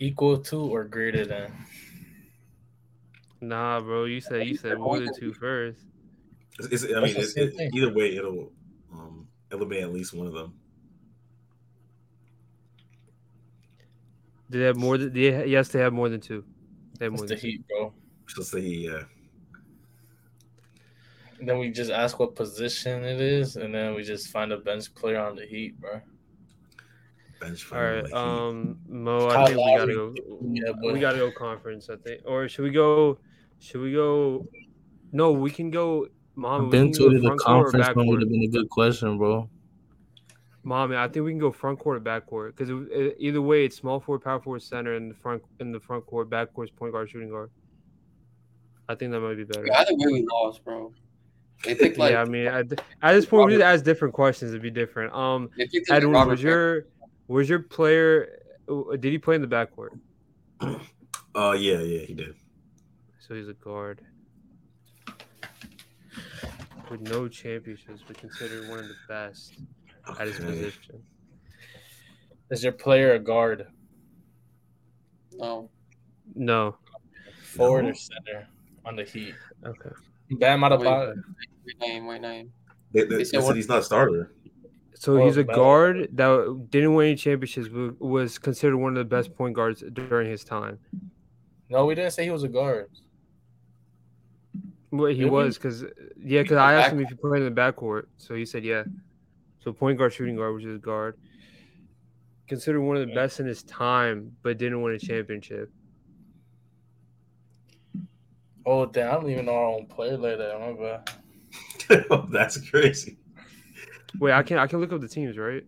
Equal to or greater than? Nah, bro. You said you said more than two first. It's, it's, I mean, the it's, it, thing. either way, it'll um, eliminate at least one of them. Do they have more than? They, yes, they have more than two. They have That's more the than two. Heat, bro. Just say, yeah. then we just ask what position it is, and then we just find a bench player on the Heat, bro. Bench for All right, the Heat. um, Mo, I think we gotta go. Lowry. Yeah, we gotta go conference. I think, or should we go? Should we go? No, we can go. Mom, we to go the front court or conference back one would have been a good question, bro. Mommy, I think we can go front court or back court because either way, it's small forward, power forward, center, and the front in the front court, back court, point guard, shooting guard. I think that might be better. Either way, we lost, bro. They picked like yeah, I mean, at, at this point, we just ask different questions. It'd be different. Um, they picked like Edwin, Robert was your was your player? uh, Did he play in the backcourt? Oh yeah, yeah, he did. So he's a guard. With no championships, but considered one of the best at his position. Is your player a guard, No, No. forward, No. or center on the Heat? Okay. Bam Adebayo. wait name, wait name. They, they, They they said said he's not a starter. So Well, he's a guard that didn't win any championships, but was considered one of the best point guards during his time. No, we didn't say he was a guard. Well, he Really? was because yeah, because I asked him if he played in the backcourt, so he said yeah. So point guard, shooting guard, which is guard, considered one of the best in his time, but didn't win a championship. Oh, damn! I don't even know our own player like that. My bad. That's crazy. Wait, I can I can look up the teams, right?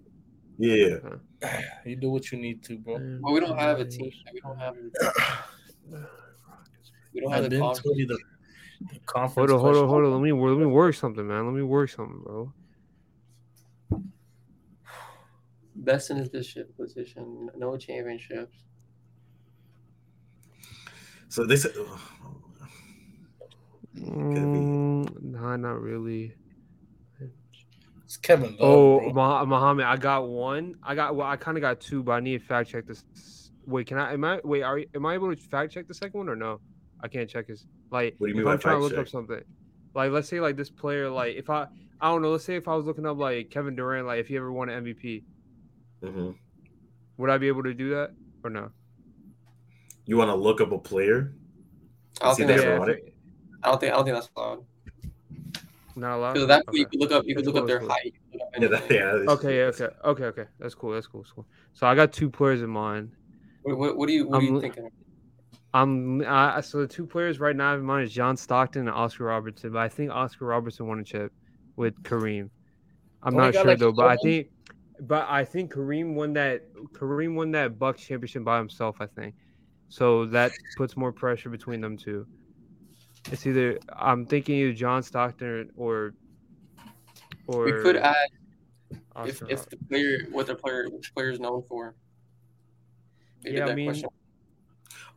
Yeah. You do what you need to, bro. But we don't have a team. We don't have. We don't have the been conference. told you the, the conference. Hold on, hold on, hold on. Let me let me work something, man. Let me work something, bro. Best in his position, position, no championships. So they said. Mm, nah, not really. It's Kevin Love. Oh, bro. Mohammed, I got one. I got well, I kind of got two, but I need to fact check this. Wait, can I? Am I? Wait, are you, am I able to fact check the second one or no? I can't check his like. What do you if mean I'm trying to fact look up something, like let's say like this player, like if I, I don't know, let's say if I was looking up like Kevin Durant, like if he ever won an MVP, hmm would I be able to do that or no? You want to look up a player? I don't think that's. Yeah, won if it? it- I don't think. I don't think that's allowed. Not allowed. Because that Okay. you could look up. You could That's look up their that's height. you could look up Yeah, that, yeah. Okay, yeah, okay, okay, okay. That's cool. That's cool. That's cool. So I got two players in mind. What, what, what do you? What are I'm you li- thinking? Um, uh, so the two players right now in mind is John Stockton and Oscar Robertson, but I think Oscar Robertson won a chip with Kareem. I'm Only not got, sure like, though, but I think, but I think Kareem won that. Kareem won that Bucks championship by himself. I think, so that puts more pressure between them two. It's either I'm thinking either John Stockton or or We could add if, if the player what the player player is known for. They did Yeah, I mean- question.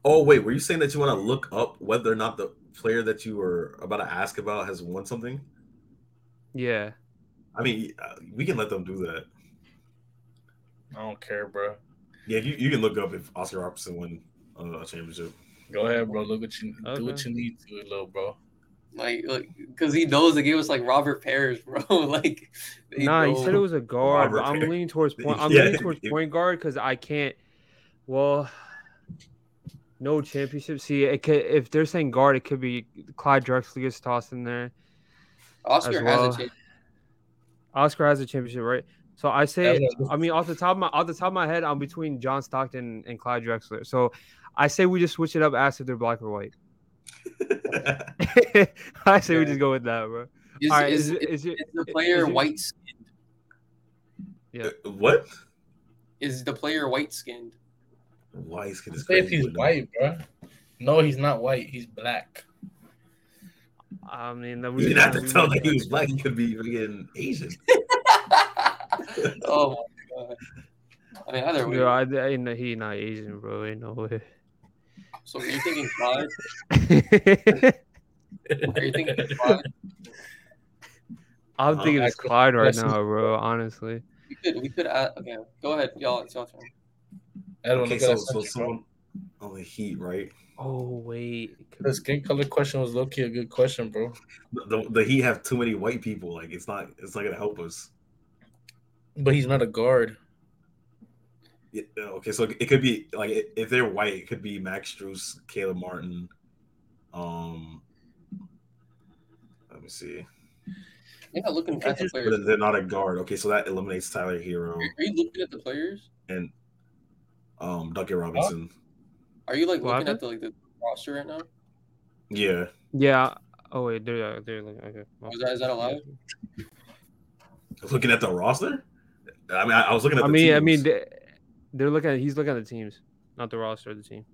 Oh wait, were you saying that you want to look up whether or not the player that you were about to ask about has won something? yeah. I mean, uh, we can let them do that. I don't care, bro. Yeah, you, you can look up if Oscar Robertson won uh, a championship. Go ahead, bro. Look what you do. What you need to, little bro. Like, like, because he knows they gave was like Robert Parish, bro. like, they Nah, he said it was a guard, but Robert I'm Perry. leaning towards point. I'm Yeah. leaning towards point guard because I can't. Well, no championship. See, it could, if they're saying guard, it could be Clyde Drexler gets tossed in there. Oscar as has a chance. Oscar has a championship, right? So I say, I mean, off the top of my off the top of my head, I'm between John Stockton and Clyde Drexler. So I say we just switch it up, ask if they're black or white. I say we just go with that, bro. Is, All right, is, is, it, is, is it is the is player white skinned? Yeah. Uh, what? Is the player white skinned? Why is this Say if he's white, bro. No, he's not white. He's black. I mean, that? You didn't have to tell that he was black. He could be freaking Asian. oh my god! I mean, either way. Bro, I, I, know he not Asian, bro. Ain't no way. So are you're thinking Clyde? Are you thinking Clyde? I'm Oh, thinking um, it's Clyde right now, bro. Honestly, We could. We could add. Okay, go ahead, y'all. It's your turn. Edwin, Okay, look so that so section, bro. someone on the oh, Heat, right? oh wait, The skin color question was low key a good question, bro. The, the Heat have too many white people. Like it's not it's not gonna help us. But he's not a guard. Yeah, okay, so it could be like if they're white, it could be Max Strus, Caleb Martin. Um, let me see. You're looking at the players. But they're not a guard. Okay, so that eliminates Tyler Herro Are you looking at the players? and um Duncan Robinson. Are you like What looking at the like the roster right now? Yeah. Yeah. Oh wait, they're they're like okay. Oh, Is that is that allowed? Looking at the roster? I mean, I, I was looking at I the mean, I mean, they- they're looking at he's looking at the teams, not the roster of the team.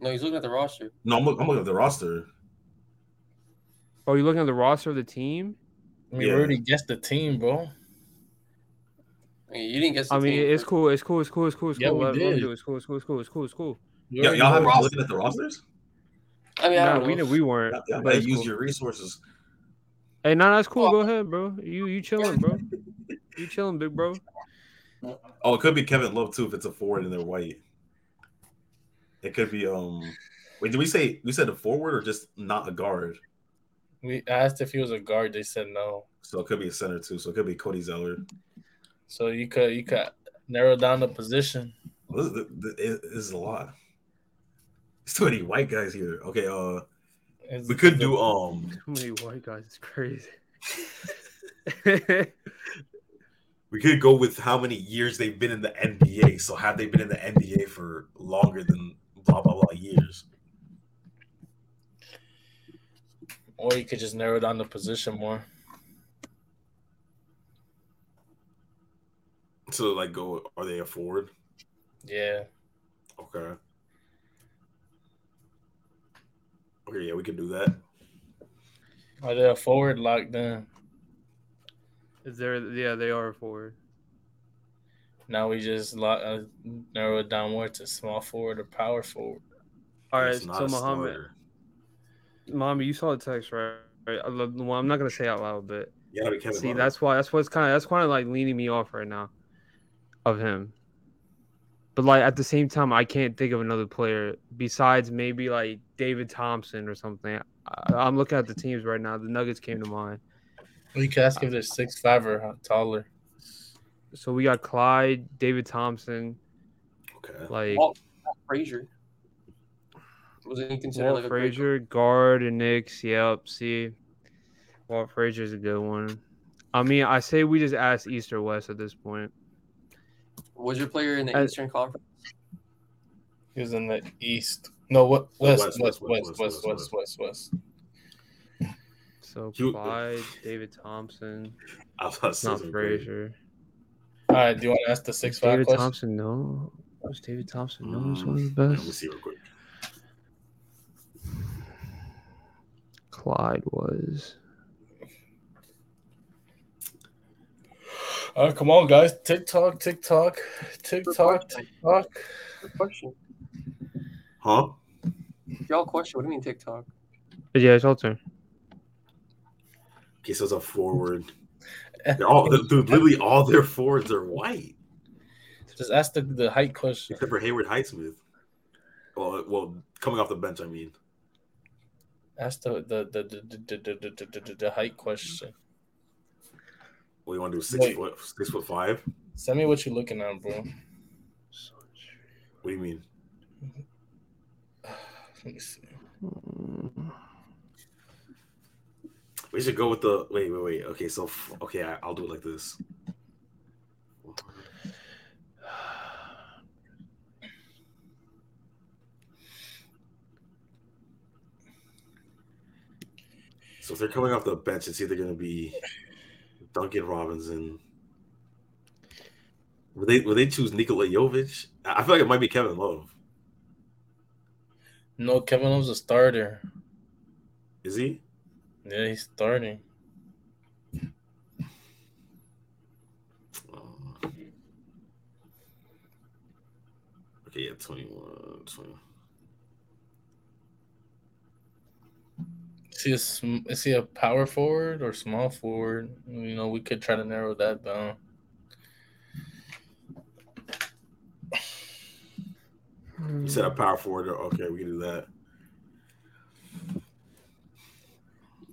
No, he's looking at the roster. no, I'm, look- I'm looking at the roster. Oh, you're looking at the roster of the team? I mean, Yeah. we already guessed the team, bro. I mean, you didn't guess. The I mean, team it's cool. It's cool. It's cool. It's cool. It's cool. Yeah, cool. we Let, let did. do. It's cool. It's cool. It's cool. It's cool. It's cool. Yeah, y'all haven't know. been looking at the rosters? I mean, I Nah, don't know. we know we weren't. Yeah, yeah, but use cool. your resources. Hey, no, that's cool. Oh. Go ahead, bro. You you chilling, bro. You chilling, big bro. Oh, it could be Kevin Love too if it's a forward and they're white. It could be um. Wait, did we say we said a forward or just not a guard? We asked if he was a guard. They said no. So it could be a center too. So it could be Cody Zeller. So you could you could narrow down the position. Well, this, is- this is a lot. There's too many white guys here. Okay, uh, It's- we could do um. Too many white guys. It's crazy. We could go with how many years they've been in the NBA. So have they been in the NBA for longer than blah blah blah years? or you could just narrow down the position more. So like, go are they a forward? Yeah. Okay. Okay, yeah, we could do that. Are they a forward locked in? Is there? Yeah, they are forward. Now we just lock, uh, narrow it down more to small forward or power forward. All right. It's So a Mohammed. Mommy, you saw the text, right? Right. I love- Well, I'm not gonna say out loud, but Yeah, we Kevin see, Love. that's why. That's what's kind of. That's kind of like leaning me off right now, of him. But like at the same time, I can't think of another player besides maybe like David Thompson or something. I, I'm looking at the teams right now. The Nuggets came to mind. We can ask if they're six five or taller. So we got Clyde, David Thompson. Okay. Like Walt, Frazier. Wasn't he considered Walt like Frazier, guard and Knicks? Yep. See, Walt Frazier's a good one. I mean, I say we just ask East or West at this point. Was your player in the As, Eastern Conference? He was in the East. No, what West, West, West, West, West, West, West, West. West, West, West so You- Clyde, David Thompson, I was about to not something crazy. Frazier. All right, do you want to ask the six five David question? Thompson, no. Was David Thompson no? He's one of Mm, the Let me best. see real quick. Clyde was. All right, come on, guys. TikTok, TikTok, TikTok, TikTok. Good question. Huh? Y'all question. What do you mean TikTok? But yeah, it's all turn. Okay, so it's a forward. They're all, dude, literally all their forwards are white, Just ask the, the height question. except for Haywood Highsmith. Well, well, coming off the bench, I mean. Ask the the the the, the, the, the, the, the, the height question. What do you want to do? Six Wait. foot, six foot five? Send me what you're looking at, bro. What do you mean? Let me see. We should go with the wait, wait, wait. Okay, so okay, I, I'll do it like this. So if they're coming off the bench, it's either going to be Duncan Robinson. Would they would they choose Nikola Jovic? I feel like it might be Kevin Love. No, Kevin Love's a starter. Is he? Yeah, he's starting. Uh, okay, yeah, 21, 20. Is he a is he a power forward or small forward? You know, we could try to narrow that down. You said a power forward. Okay, we can do that.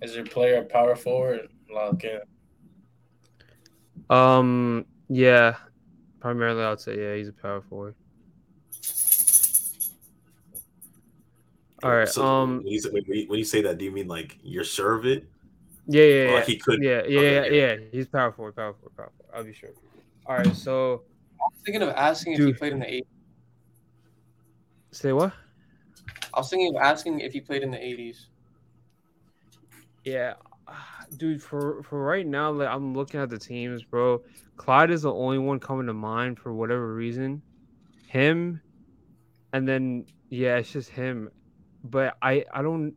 Is your player a power forward? Lock in. Um, yeah, primarily I'd say yeah, he's a power forward. All right. So um, when you, say, when, you, say that, do you mean like you're sure? Yeah, yeah, yeah. Like he could. yeah, yeah, okay, yeah, yeah. He's power forward, power forward, power forward. I'll be sure. All right, so I was thinking of asking if he played in the 80s. say what? I was thinking of asking if he played in the 80s. Yeah, ah, dude. For for right now, like I'm looking at the teams, bro. Clyde is the only one coming to mind for whatever reason. Him, and then yeah, it's just him. But I I don't.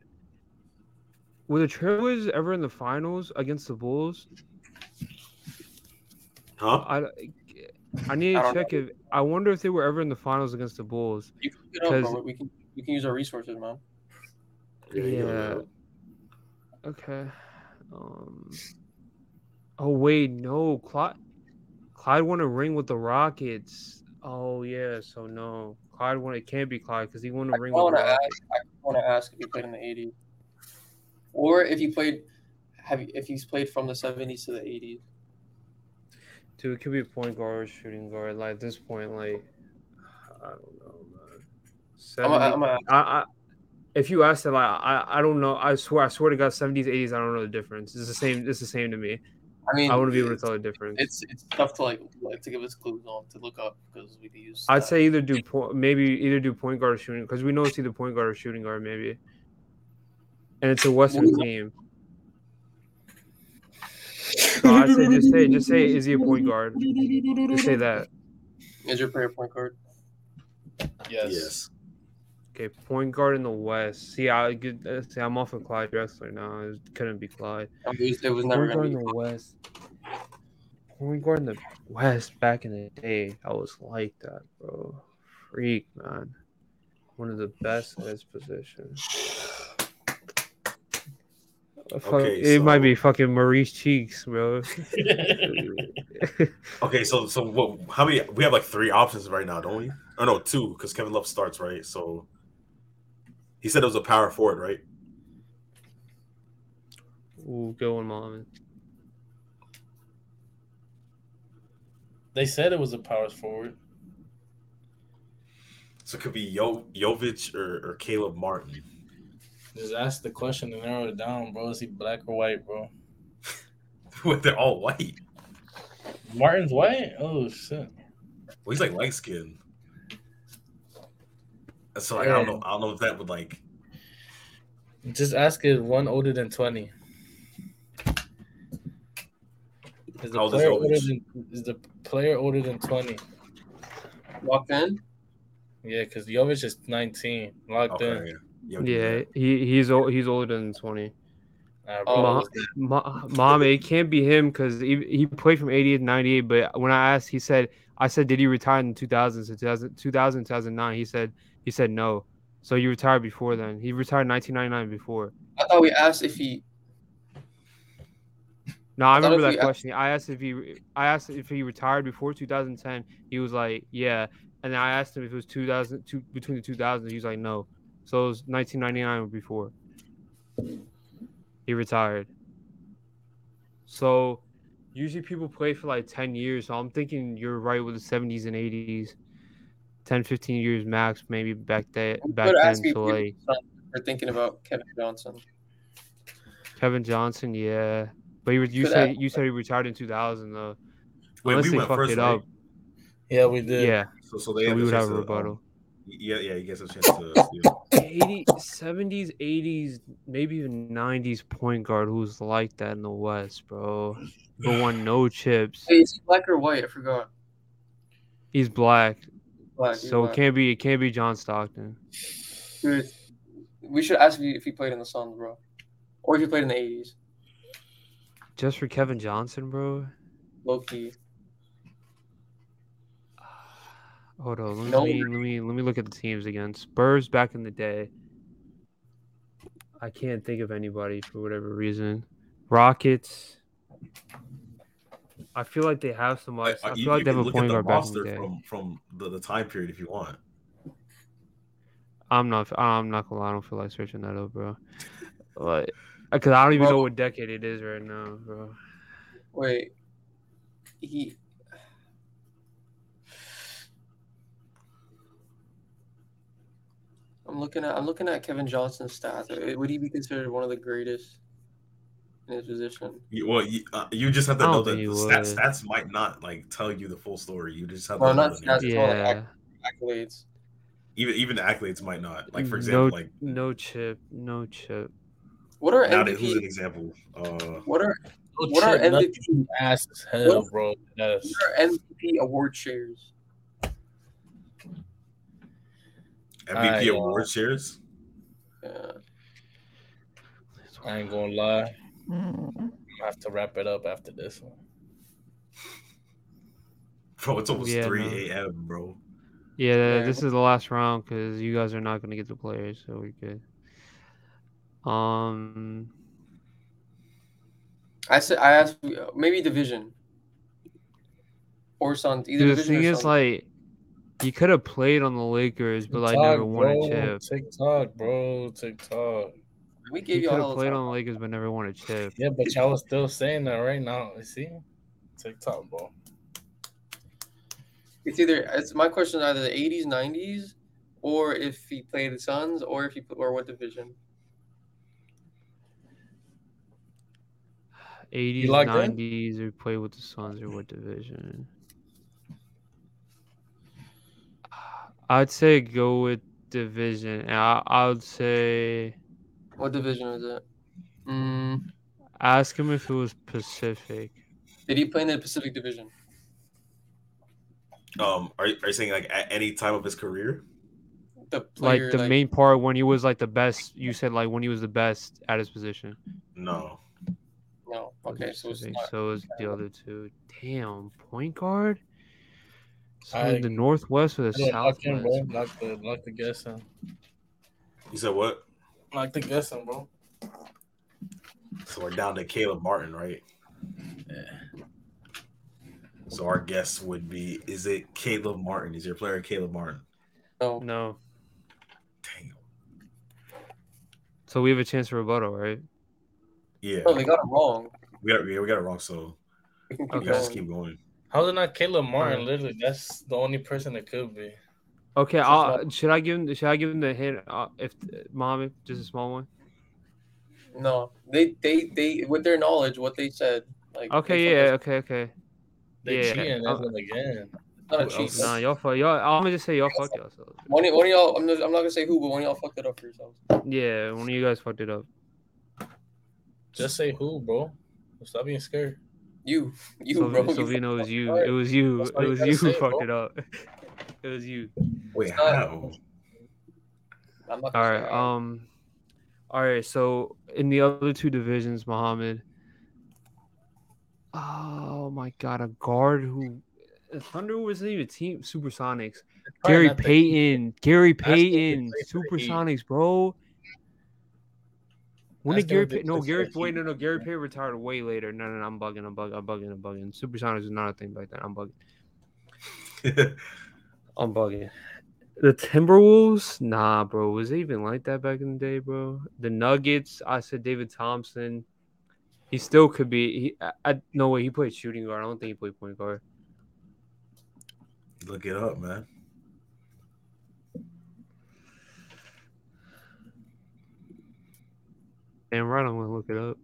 Were the Trailblazers ever in the finals against the Bulls? Huh? I I need to don't check if I wonder if they were ever in the finals against the Bulls. You can look it up, bro. We can we can use our resources, man. Yeah. Yeah. Okay. Um. Oh wait, no. Clyde. Clyde won a ring with the Rockets. Oh yeah, so no. Clyde won. It can't be Clyde because he won a I ring want with to the ask. Rockets. I want to ask if he played in the 80s, or if he played. Have if he's played from the 70s to the 80s? Dude, it could be a point guard or shooting guard. Like at this point, like I don't know, man. I'm 70, a, I'm a, I, I, if you ask that, like I, I don't know. I swear, I swear to God, seventies, eighties, I don't know the difference. It's the same. It's the same to me. I mean, I wouldn't be able to tell the difference. it's it's tough to like, like to give us clues on to look up because we could use. I'd that. say either do point, maybe either do point guard or shooting because we know it's either point guard or shooting guard maybe, and it's a Western Well, team. So I say just say just say is he a point guard? Just say that. is your player point guard. Yes. Yes. Okay, point guard in the West. See, I get uh, see I'm off of Clyde Drexler now. It couldn't be Clyde. I mean, it was, never Point guard gonna in be. the West. Point guard in the West back in the day, I was like that, bro. Freak, man. One of the best at his position. Fuck, Okay, it might be fucking Maurice Cheeks, bro. Okay, so so what? How many? We have like three options right now, don't we? Or no, two, because Kevin Love starts right. So he said it was a power forward, right? Ooh, good one, mom. They said it was a power forward. So it could be Yo Jovic or, or Caleb Martin. Just ask the question and narrow it down, bro. Is he black or white, bro? They're all white. Martin's white? Oh shit. Well, he's like light skinned. So like, I don't know. I don't know if that would like. Just ask if one older than twenty. Is the How old is player older than is the player older than twenty? Locked in. Yeah, because Jovic is nineteen. Locked Okay. in. Yeah. Yeah. Yeah, he he's old. He's older than twenty. Nah, Oh, Ma- Ma- Mom, it can't be him because he, he played from 88 to 98. But when I asked, he said, I said, did he retire in 2000? So 2000, 2000 2009. He said, he said no. So you retired before then. He retired 1999 before. I thought we asked if he. No, I I remember that question. I asked if he, I asked if he retired before 2010. He was like, yeah. And then I asked him if it was 2000, two, between the 2000s. He was like, no. So it was 1999 or before. He retired. So usually people play for like 10 years. So I'm thinking you're right with the 70s and 80s. 10, 15 years max, maybe back then. Back could then, ask if so like was We're thinking about Kevin Johnson. Kevin Johnson, yeah. But you, you Could said ask- you said he retired in 2000 though. Wait, Unless we they went fucked first, it right? up. yeah, we did. Yeah, So so they so we would have a rebuttal. um, yeah, yeah. You guys have a chance to. yeah. 80, 70s, 80s, maybe even 90s point guard who's like that in the West, bro. Who won no chips. Wait, is he black or white? I forgot. He's black, Black. he's so it can't be it can't be John Stockton. Dude, we should ask if he, if he played in the Suns, bro, or if he played in the '80s. Just for Kevin Johnson, bro. Low key. Hold on, let No. me let me let me look at the teams again. Spurs back in the day. I can't think of anybody for whatever reason. Rockets. I feel like they have some Like, I uh, feel you, like you they have a point the guard back in the roster day. from from the, the time period if you want. I'm not. I'm not gonna lie. I don't feel like searching that up, bro. Like, because I don't even Bro. know what decade it is right now, bro. Wait, he. I'm looking at I'm looking at Kevin Johnson's stats. Would he be considered one of the greatest? In his position. You, well, you, uh, you just have to know that the stats, stats might not like tell you the full story. You just have Well, to know not the stats. names. all like Yeah. Accolades. even even the accolades might not. Like for example, no, like no chip, no chip. What are nowadays, who's an example? Uh, What are No What are chip, nothing. MVP? ass as hell, What- bro. Yes. what are MVP award shares? MVP I, uh, award shares. Yeah. I ain't gonna lie. I have to wrap it up after this one. Bro, it's almost Yeah, three no. a.m. Bro. Yeah, Yeah. this is the last round because you guys are not gonna get the players, so we're good. Um, I said I asked maybe division or Suns. Either dude, the division thing or is, Suns. like, he could have played on the Lakers, but like never won bro. a chip. TikTok, bro. TikTok. We He gave could you all have hell played on the Lakers, but never won a chip. Yeah, but y'all was still saying that right now. You see? TikTok, bro. It's either it's my question is either the eighties, nineties, or if he played the Suns, or if he or what division. 80s, locked 90s, or play with the Suns, or what division? I'd say go with division. I, I would say What division is it? Mm, ask him if it was Pacific. did he play in the Pacific Division? Um, are, you- are you saying like at any time of his career? The player, like the main part when he was like the best. You said like when he was the best at his position. No. No. Okay, so it's not. so is the other two. Damn, point guard. So I- the Northwest or the Yeah, lock in, bro. Southwest? Lock the, lock the guess in. You said what? Lock the guess in, bro. So we're down to Caleb Martin, right? Yeah. So our guess would be: Is it Caleb Martin? Is your player Caleb Martin? No. No. Dang. So we have a chance for rebuttal, right? Yeah, Oh, they got it wrong. we got yeah, we got it wrong. So We can keep we gotta just going. keep going. How's it not Caleb Martin? Literally, that's the only person it could be. Okay, I'll, should I give him? Should I give him the hint? Uh, if Mohammed, just a small one. No, they they they with their knowledge, what they said. Like Okay, yeah, okay, okay. They Yeah, cheating as them again. It's not a cheat. Nah, y'all fuck. Y'all. I'm gonna just say y'all fucked yourselves. One, one of y'all, I'm, just, I'm not gonna say who, but one of y'all fucked it up for yourselves. Yeah, one of you guys fucked it up. Just say who, bro. Stop being scared. You, you, So, bro. you Sylvino, it was you. up. It was you. It was gotta you who say, fucked bro. it up. It was you. Wait, It's how? I'm not All gonna right. say, Um. All right. So in the other two divisions, Mohammed. Oh my God, a guard who Thunder wasn't even team Supersonics. Gary not the- Payton. Gary Ask him if he Payton. played for the Heat. Supersonics, bro. When did Gary if? No, Gary. the Wait, no, no. Gary Payton retired way later. No, no, no. I'm bugging. I'm bugging. I'm bugging. I'm bugging. Supersonics is not a thing like that. I'm bugging. I'm bugging. The Timberwolves? Nah, bro. Was it even like that back in the day, bro? The Nuggets? I said David Thompson. He still could be. He, I, I, no way. He played shooting guard. I don't think he played point guard. Look it up, man. Damn right, I'm gonna look it up.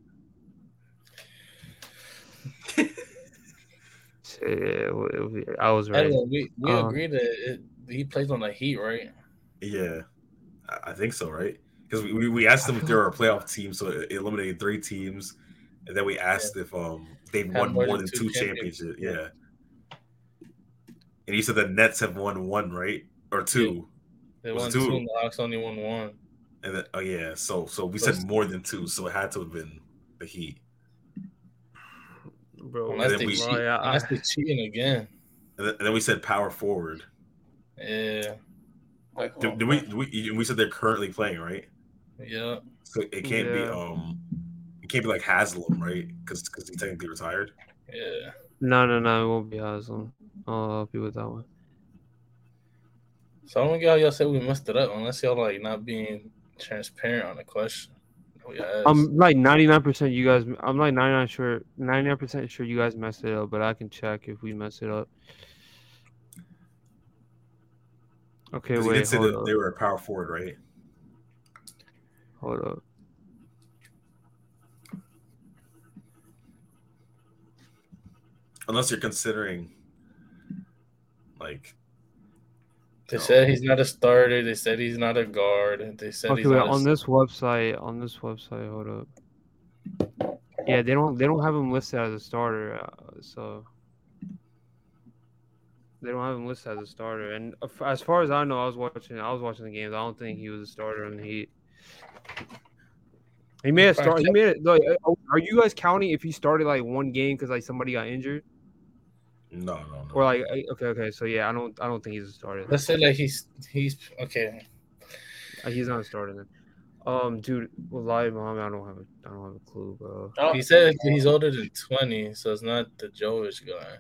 Yeah, well, it I was right. Edwin, we we Uh, agree that it, he plays on the Heat, right? Yeah, I I think so, right? Because we, we, we asked them if they were a playoff team, so it eliminated three teams, and then we asked if um they've won more than two championships. championships. Yeah, and you said the Nets have won one, right, or two, They Was won two, two? and the Hawks only won one. and then oh yeah, so so we Plus- said more than two, so it had to have been the Heat. Bro. Unless then they we- cheat, Bro, yeah, I- unless they cheating again. And then, we said power forward. Yeah, Like, Did, did we, did we we said they're currently playing, right? yeah. So it can't be um, it can't be like Haslem, right? Because because he technically retired. Yeah. No, no, no. It won't be Haslem. I'll help you with that one. So I don't get how y'all said we messed it up unless y'all like not being transparent on the question. Oh, I'm like 99% you guys I'm like 99 sure 99% sure you guys messed it up, but I can check if we mess it up. Okay, wait. You did say that up. they were a power forward, right? Hold up. Unless you're considering like they No. said he's not a starter. They said he's not a guard. They said Okay, he's wait, not a on this website, on this website, hold up. Yeah, they don't they don't have him listed as a starter, uh, so they don't have him listed as a starter. And as far as I know, I was watching I was watching the games. I don't think he was a starter in the Heat. He may have Alright, started. He made it. Like, are you guys counting if he started like one game because like somebody got injured, no, no, no. or like okay, okay, so yeah, I don't I don't think he's a starter. Let's say like he's he's okay. Uh, He's not a starter then. Um, dude, Wallahi Mohammed, I don't have a I don't have a clue, bro. I don't- He said he's older than twenty, so it's not the Jovic guy.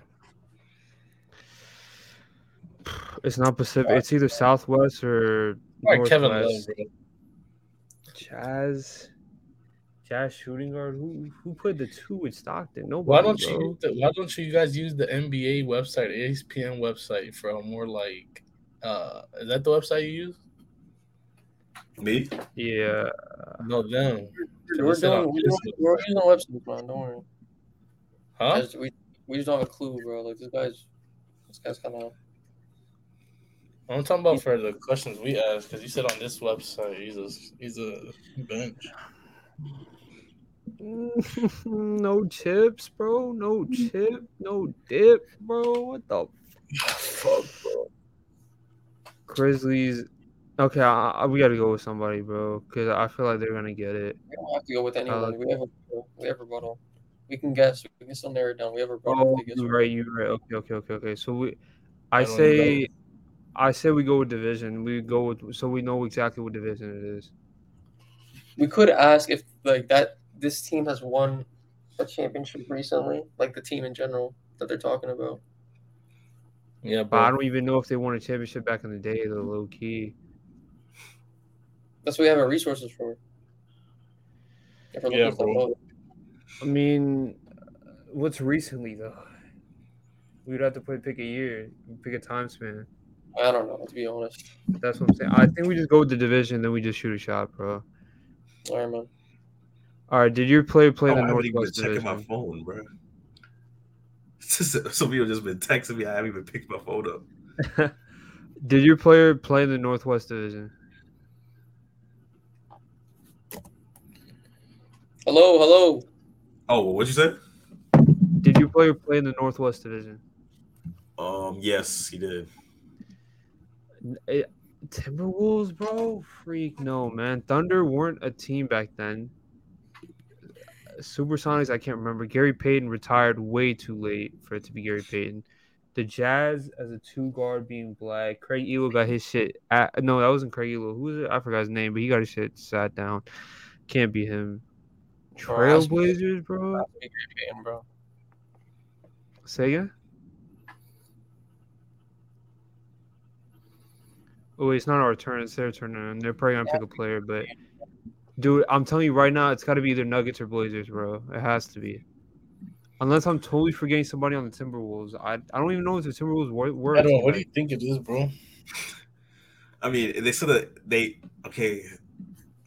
It's not Pacific. It's either Southwest or All right, Kevin Love, Northwest. Bro. Jazz. Jazz shooting guard. Who who put the two in Stockton? Nobody. Why don't bro. you the, why don't you guys use the NBA website, ESPN website for a more like uh is that the website you use? Me? Yeah. No them. Dude, we're doing, we're, we're using the website, man. Don't worry. Huh? Guys, we we just don't have a clue, bro. Like this guy's this guy's kind of I'm talking about for the questions we asked because you said on this website he's a he's a bench. no chips, bro. No chip. No dip, bro. What the Fuck, bro. Grizzlies? Okay, I, I, we got to go with somebody, bro, because I feel like they're gonna get it. we don't have to go with anyone. Uh, we have a we have rebuttal. We can guess. We can still narrow it down. We have a rebuttal. Oh, you're right. You're right. Okay, okay, okay, okay. So we, I I say, I say we go with division. We go with so we know exactly what division it is. We could ask if like that this team has won a championship recently, like the team in general that they're talking about. Yeah, But I don't even know if they won a championship back in the day. Though, low key. That's what we have our resources for. Yeah, bro. I mean, what's recently though? We'd have to play pick a year, pick a time span. I don't know to be honest. That's what I'm saying. I think we just go with the division, then we just shoot a shot, bro. All right, man. All right. Did your player play Oh, the I haven't even been checking my phone, bro. Some people just been texting me. I haven't even picked my phone up. Did your player play in the Northwest division? Hello, hello. Oh, what'd you say? Did your player play in the Northwest division? Um, yes, he did. Eh, Timberwolves, bro? Freak no, man. Thunder weren't a team back then. Supersonics, I can't remember. Gary Payton retired way too late for it to be Gary Payton. The Jazz as a two guard being black. Craig Ehlo got his shit. At, no, that wasn't Craig Ehlo. Who was it? I forgot his name, but he got his shit sat down. Can't be him. Bro, ask me- Trailblazers, bro. A bro. Again? Oh, wait, it's not our turn. It's their turn. And they're probably gonna pick a player, but dude, I'm telling you right now, it's got to be either Nuggets or Blazers, bro. It has to be. Unless I'm totally forgetting somebody on the Timberwolves. I, I don't even know if the Timberwolves were. were a I don't know. What do you think it is, bro? I mean, they said that they okay.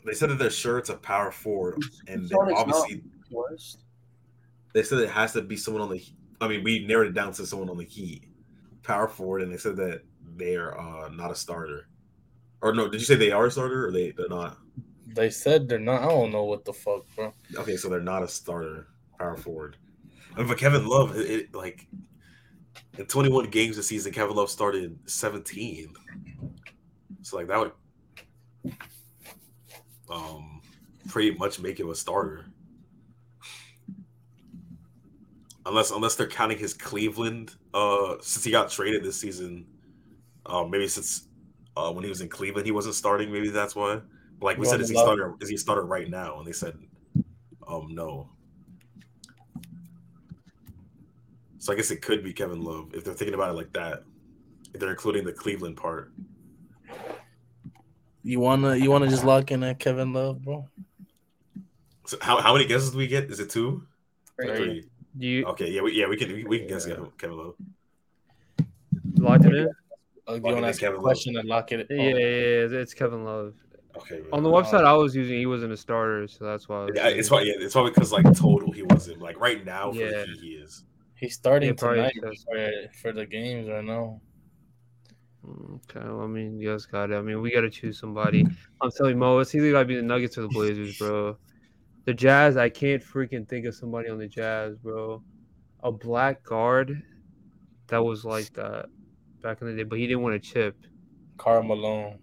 They said that they're sure it's a power forward, and then Supersonics not. obviously Worst. they said it has to be someone on the. I mean, we narrowed it down to someone on the Heat, power forward, and they said that they're uh, not a starter. Or no, did you say they are a starter or they they're not? They said they're not. I don't know what the fuck, bro. Okay, so they're not a starter, power forward. But Kevin Love, it, it, like in 21 games this season, Kevin Love started 17. So like that would um pretty much make him a starter. Unless unless they're counting his Cleveland uh since he got traded this season. Uh, maybe since uh when he was in Cleveland he wasn't starting, maybe that's why. But like we You said, want is he Love? starter is he a starter right now? And they said um no. So I guess it could be Kevin Love if they're thinking about it like that. If they're including the Cleveland part. You wanna you wanna just lock in at Kevin Love, bro? So how, how many guesses do we get? Is it two? Or Great. three? Do you Okay, yeah, we, yeah, we can we, we can guess Yeah. Kevin, Kevin Love. locked it in? Uh, you wanna in, ask a Kevin Love. question and lock it? Yeah, yeah, yeah, it's Kevin Love. Okay. On the yeah. website I was using, he wasn't a starter, so that's why. I was Yeah, it's why. yeah, it's probably because like total he wasn't like right now for Yeah. the Heat he is. He's starting Yeah, tonight for, for the games right now. Mm, okay, well, I mean, you guys got it. I mean, we got to choose somebody. I'm telling you, Mo, it's either got to be the Nuggets or the Blazers, bro. The Jazz, I can't freaking think of somebody on the Jazz, bro. A black guard that was like that back in the day, but he didn't want to chip Karl Malone.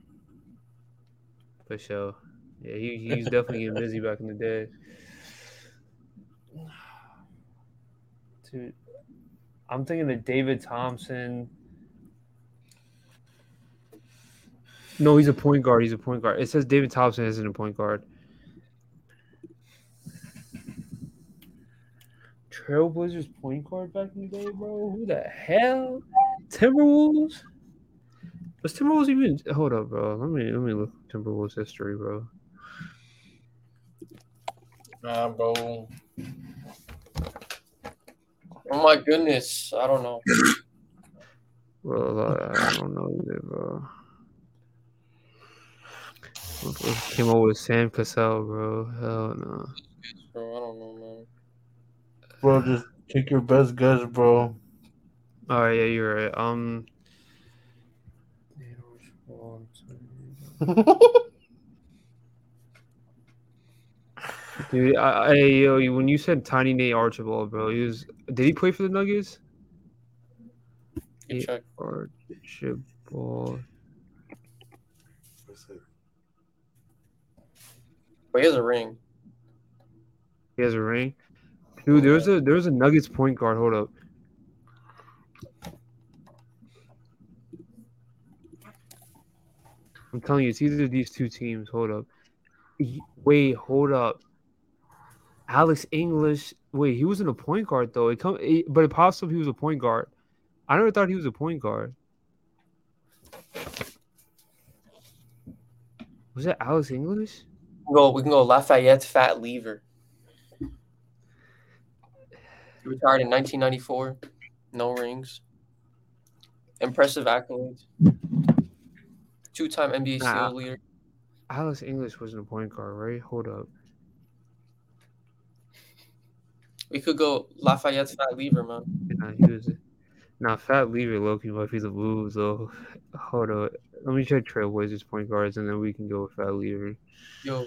For sure. Yeah, he, he was definitely getting busy back in the day. Dude, I'm thinking of David Thompson. No, he's a point guard. He's a point guard. It says David Thompson isn't a point guard. Trailblazers point guard back in the day, bro. Who the hell? Timberwolves? Was Timberwolves even? Hold up, bro. Let me let me look Timberwolves history, bro. Nah, bro. Oh my goodness, I don't know. Bro, I I don't know either, bro. Came up with Sam Cassell, bro. Hell no. Bro, I don't know, man. Bro, just take your best guess, bro. All right, yeah, you're right. Um, dude, I, I yo, when you said Tiny Nate Archibald, bro, he was. Did he play for the Nuggets? Check. Archibald. But he has a ring. He has a ring. Dude, there's a there's a Nuggets point guard. Hold up. I'm telling you, it's either these two teams. Hold up. Wait, hold up. Alex English. Wait, he wasn't a point guard though. It come, it, but it up he was a point guard. I never thought he was a point guard. Was that Alex English? Go, we can go Lafayette Fat Lever. He retired in 1994. No rings. Impressive accolades. Two-time NBA Nah. steal leader. Alex English wasn't a point guard, right? Hold up. We could go Lafayette Fat Lever, man. Nah, he was. Nah, Fat Lever Loki might be the move though. Hold up. Let me check Trailblazers point guards and then we can go with Fat Lever. Yo.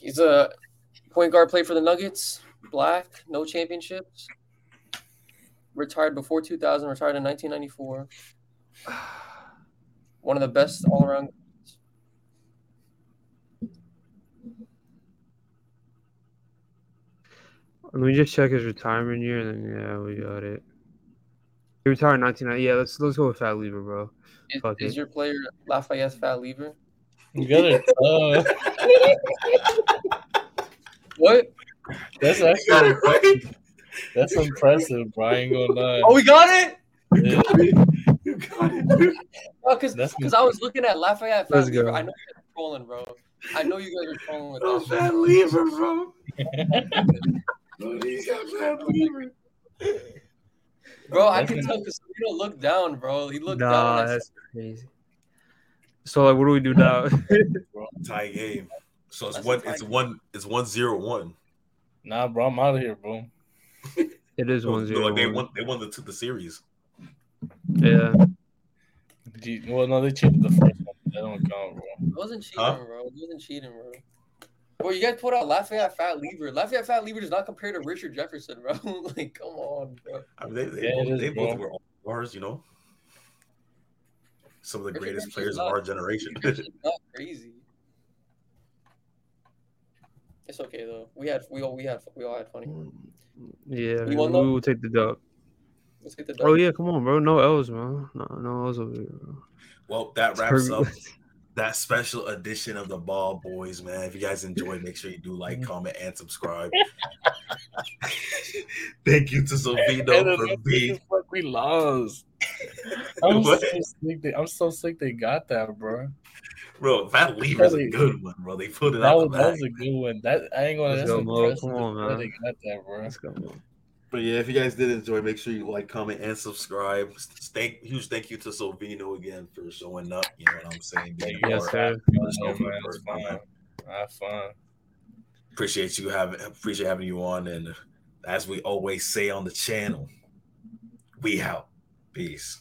He's a point guard, played for the Nuggets. Black, no championships. Retired before 2000, retired in 1994. One of the best all around. Let me just check his retirement year and then yeah, we got it. He retired in 1990. Yeah, let's let's go with Fat Lever, bro. Is, Fuck is it. your player Lafayette Fat Lever? You got it. Uh, What? that's actually that's impressive, Brian. I ain't gonna. Oh, we got it? Yeah. You got it, dude. Because I was looking at Lafayette Let's go. I know you're trolling, bro. I know you guys are trolling with that shit. Fat Lever, bro. Bro, he's got Fat Lever. Bro, I can tell because he don't look down, bro. He looked Nah, down. I that's crazy. So like, what do we do now? Tie game. So it's That's one. It's game. one. It's one zero one. Nah, bro, I'm out of here, bro. it is one zero. Like they won. They won the the series. Yeah. Gee, Well, no, they cheated the first one. That don't count, bro. It wasn't cheating, Huh? bro. It wasn't cheating, bro. Bro, you guys put out Lafayette Fat Lever. Lafayette Fat Lever does not compare to Richard Jefferson, bro. like, come on, bro. I mean, they, they, Yeah, both, is, they both were all stars. You know, some of the Richard greatest Jefferson's players not- of our generation. Not crazy. It's okay though. We had we all we had we all had funny. Yeah, You man, want we them? will take the dub. Let's get the Oh yeah, come on, bro. No L's, man. No, no L's over here, bro. well, that wraps up that special edition of the Ball Boys, man. If you guys enjoyed, make sure you do like, comment, and subscribe. Thank you to And Sovino for what being. the we lost. I'm so sick. They, I'm so sick they got that, bro. Bro, Fat Lever's a good one, bro. They put it That out was, that was a good one. That I ain't gonna. Let's That's go, Mo. impressive. Come on, man. They got that, bro. Let's go. man. But yeah, if you guys did enjoy, make sure you like, comment, and subscribe. Thank huge thank you to Sovino again for showing up. You know what I'm saying? Being Yes, sir. of the Yeah, show man, for the it's first time. fun. Have fun. Appreciate you having appreciate having you on and as we always say on the channel, we out. Peace.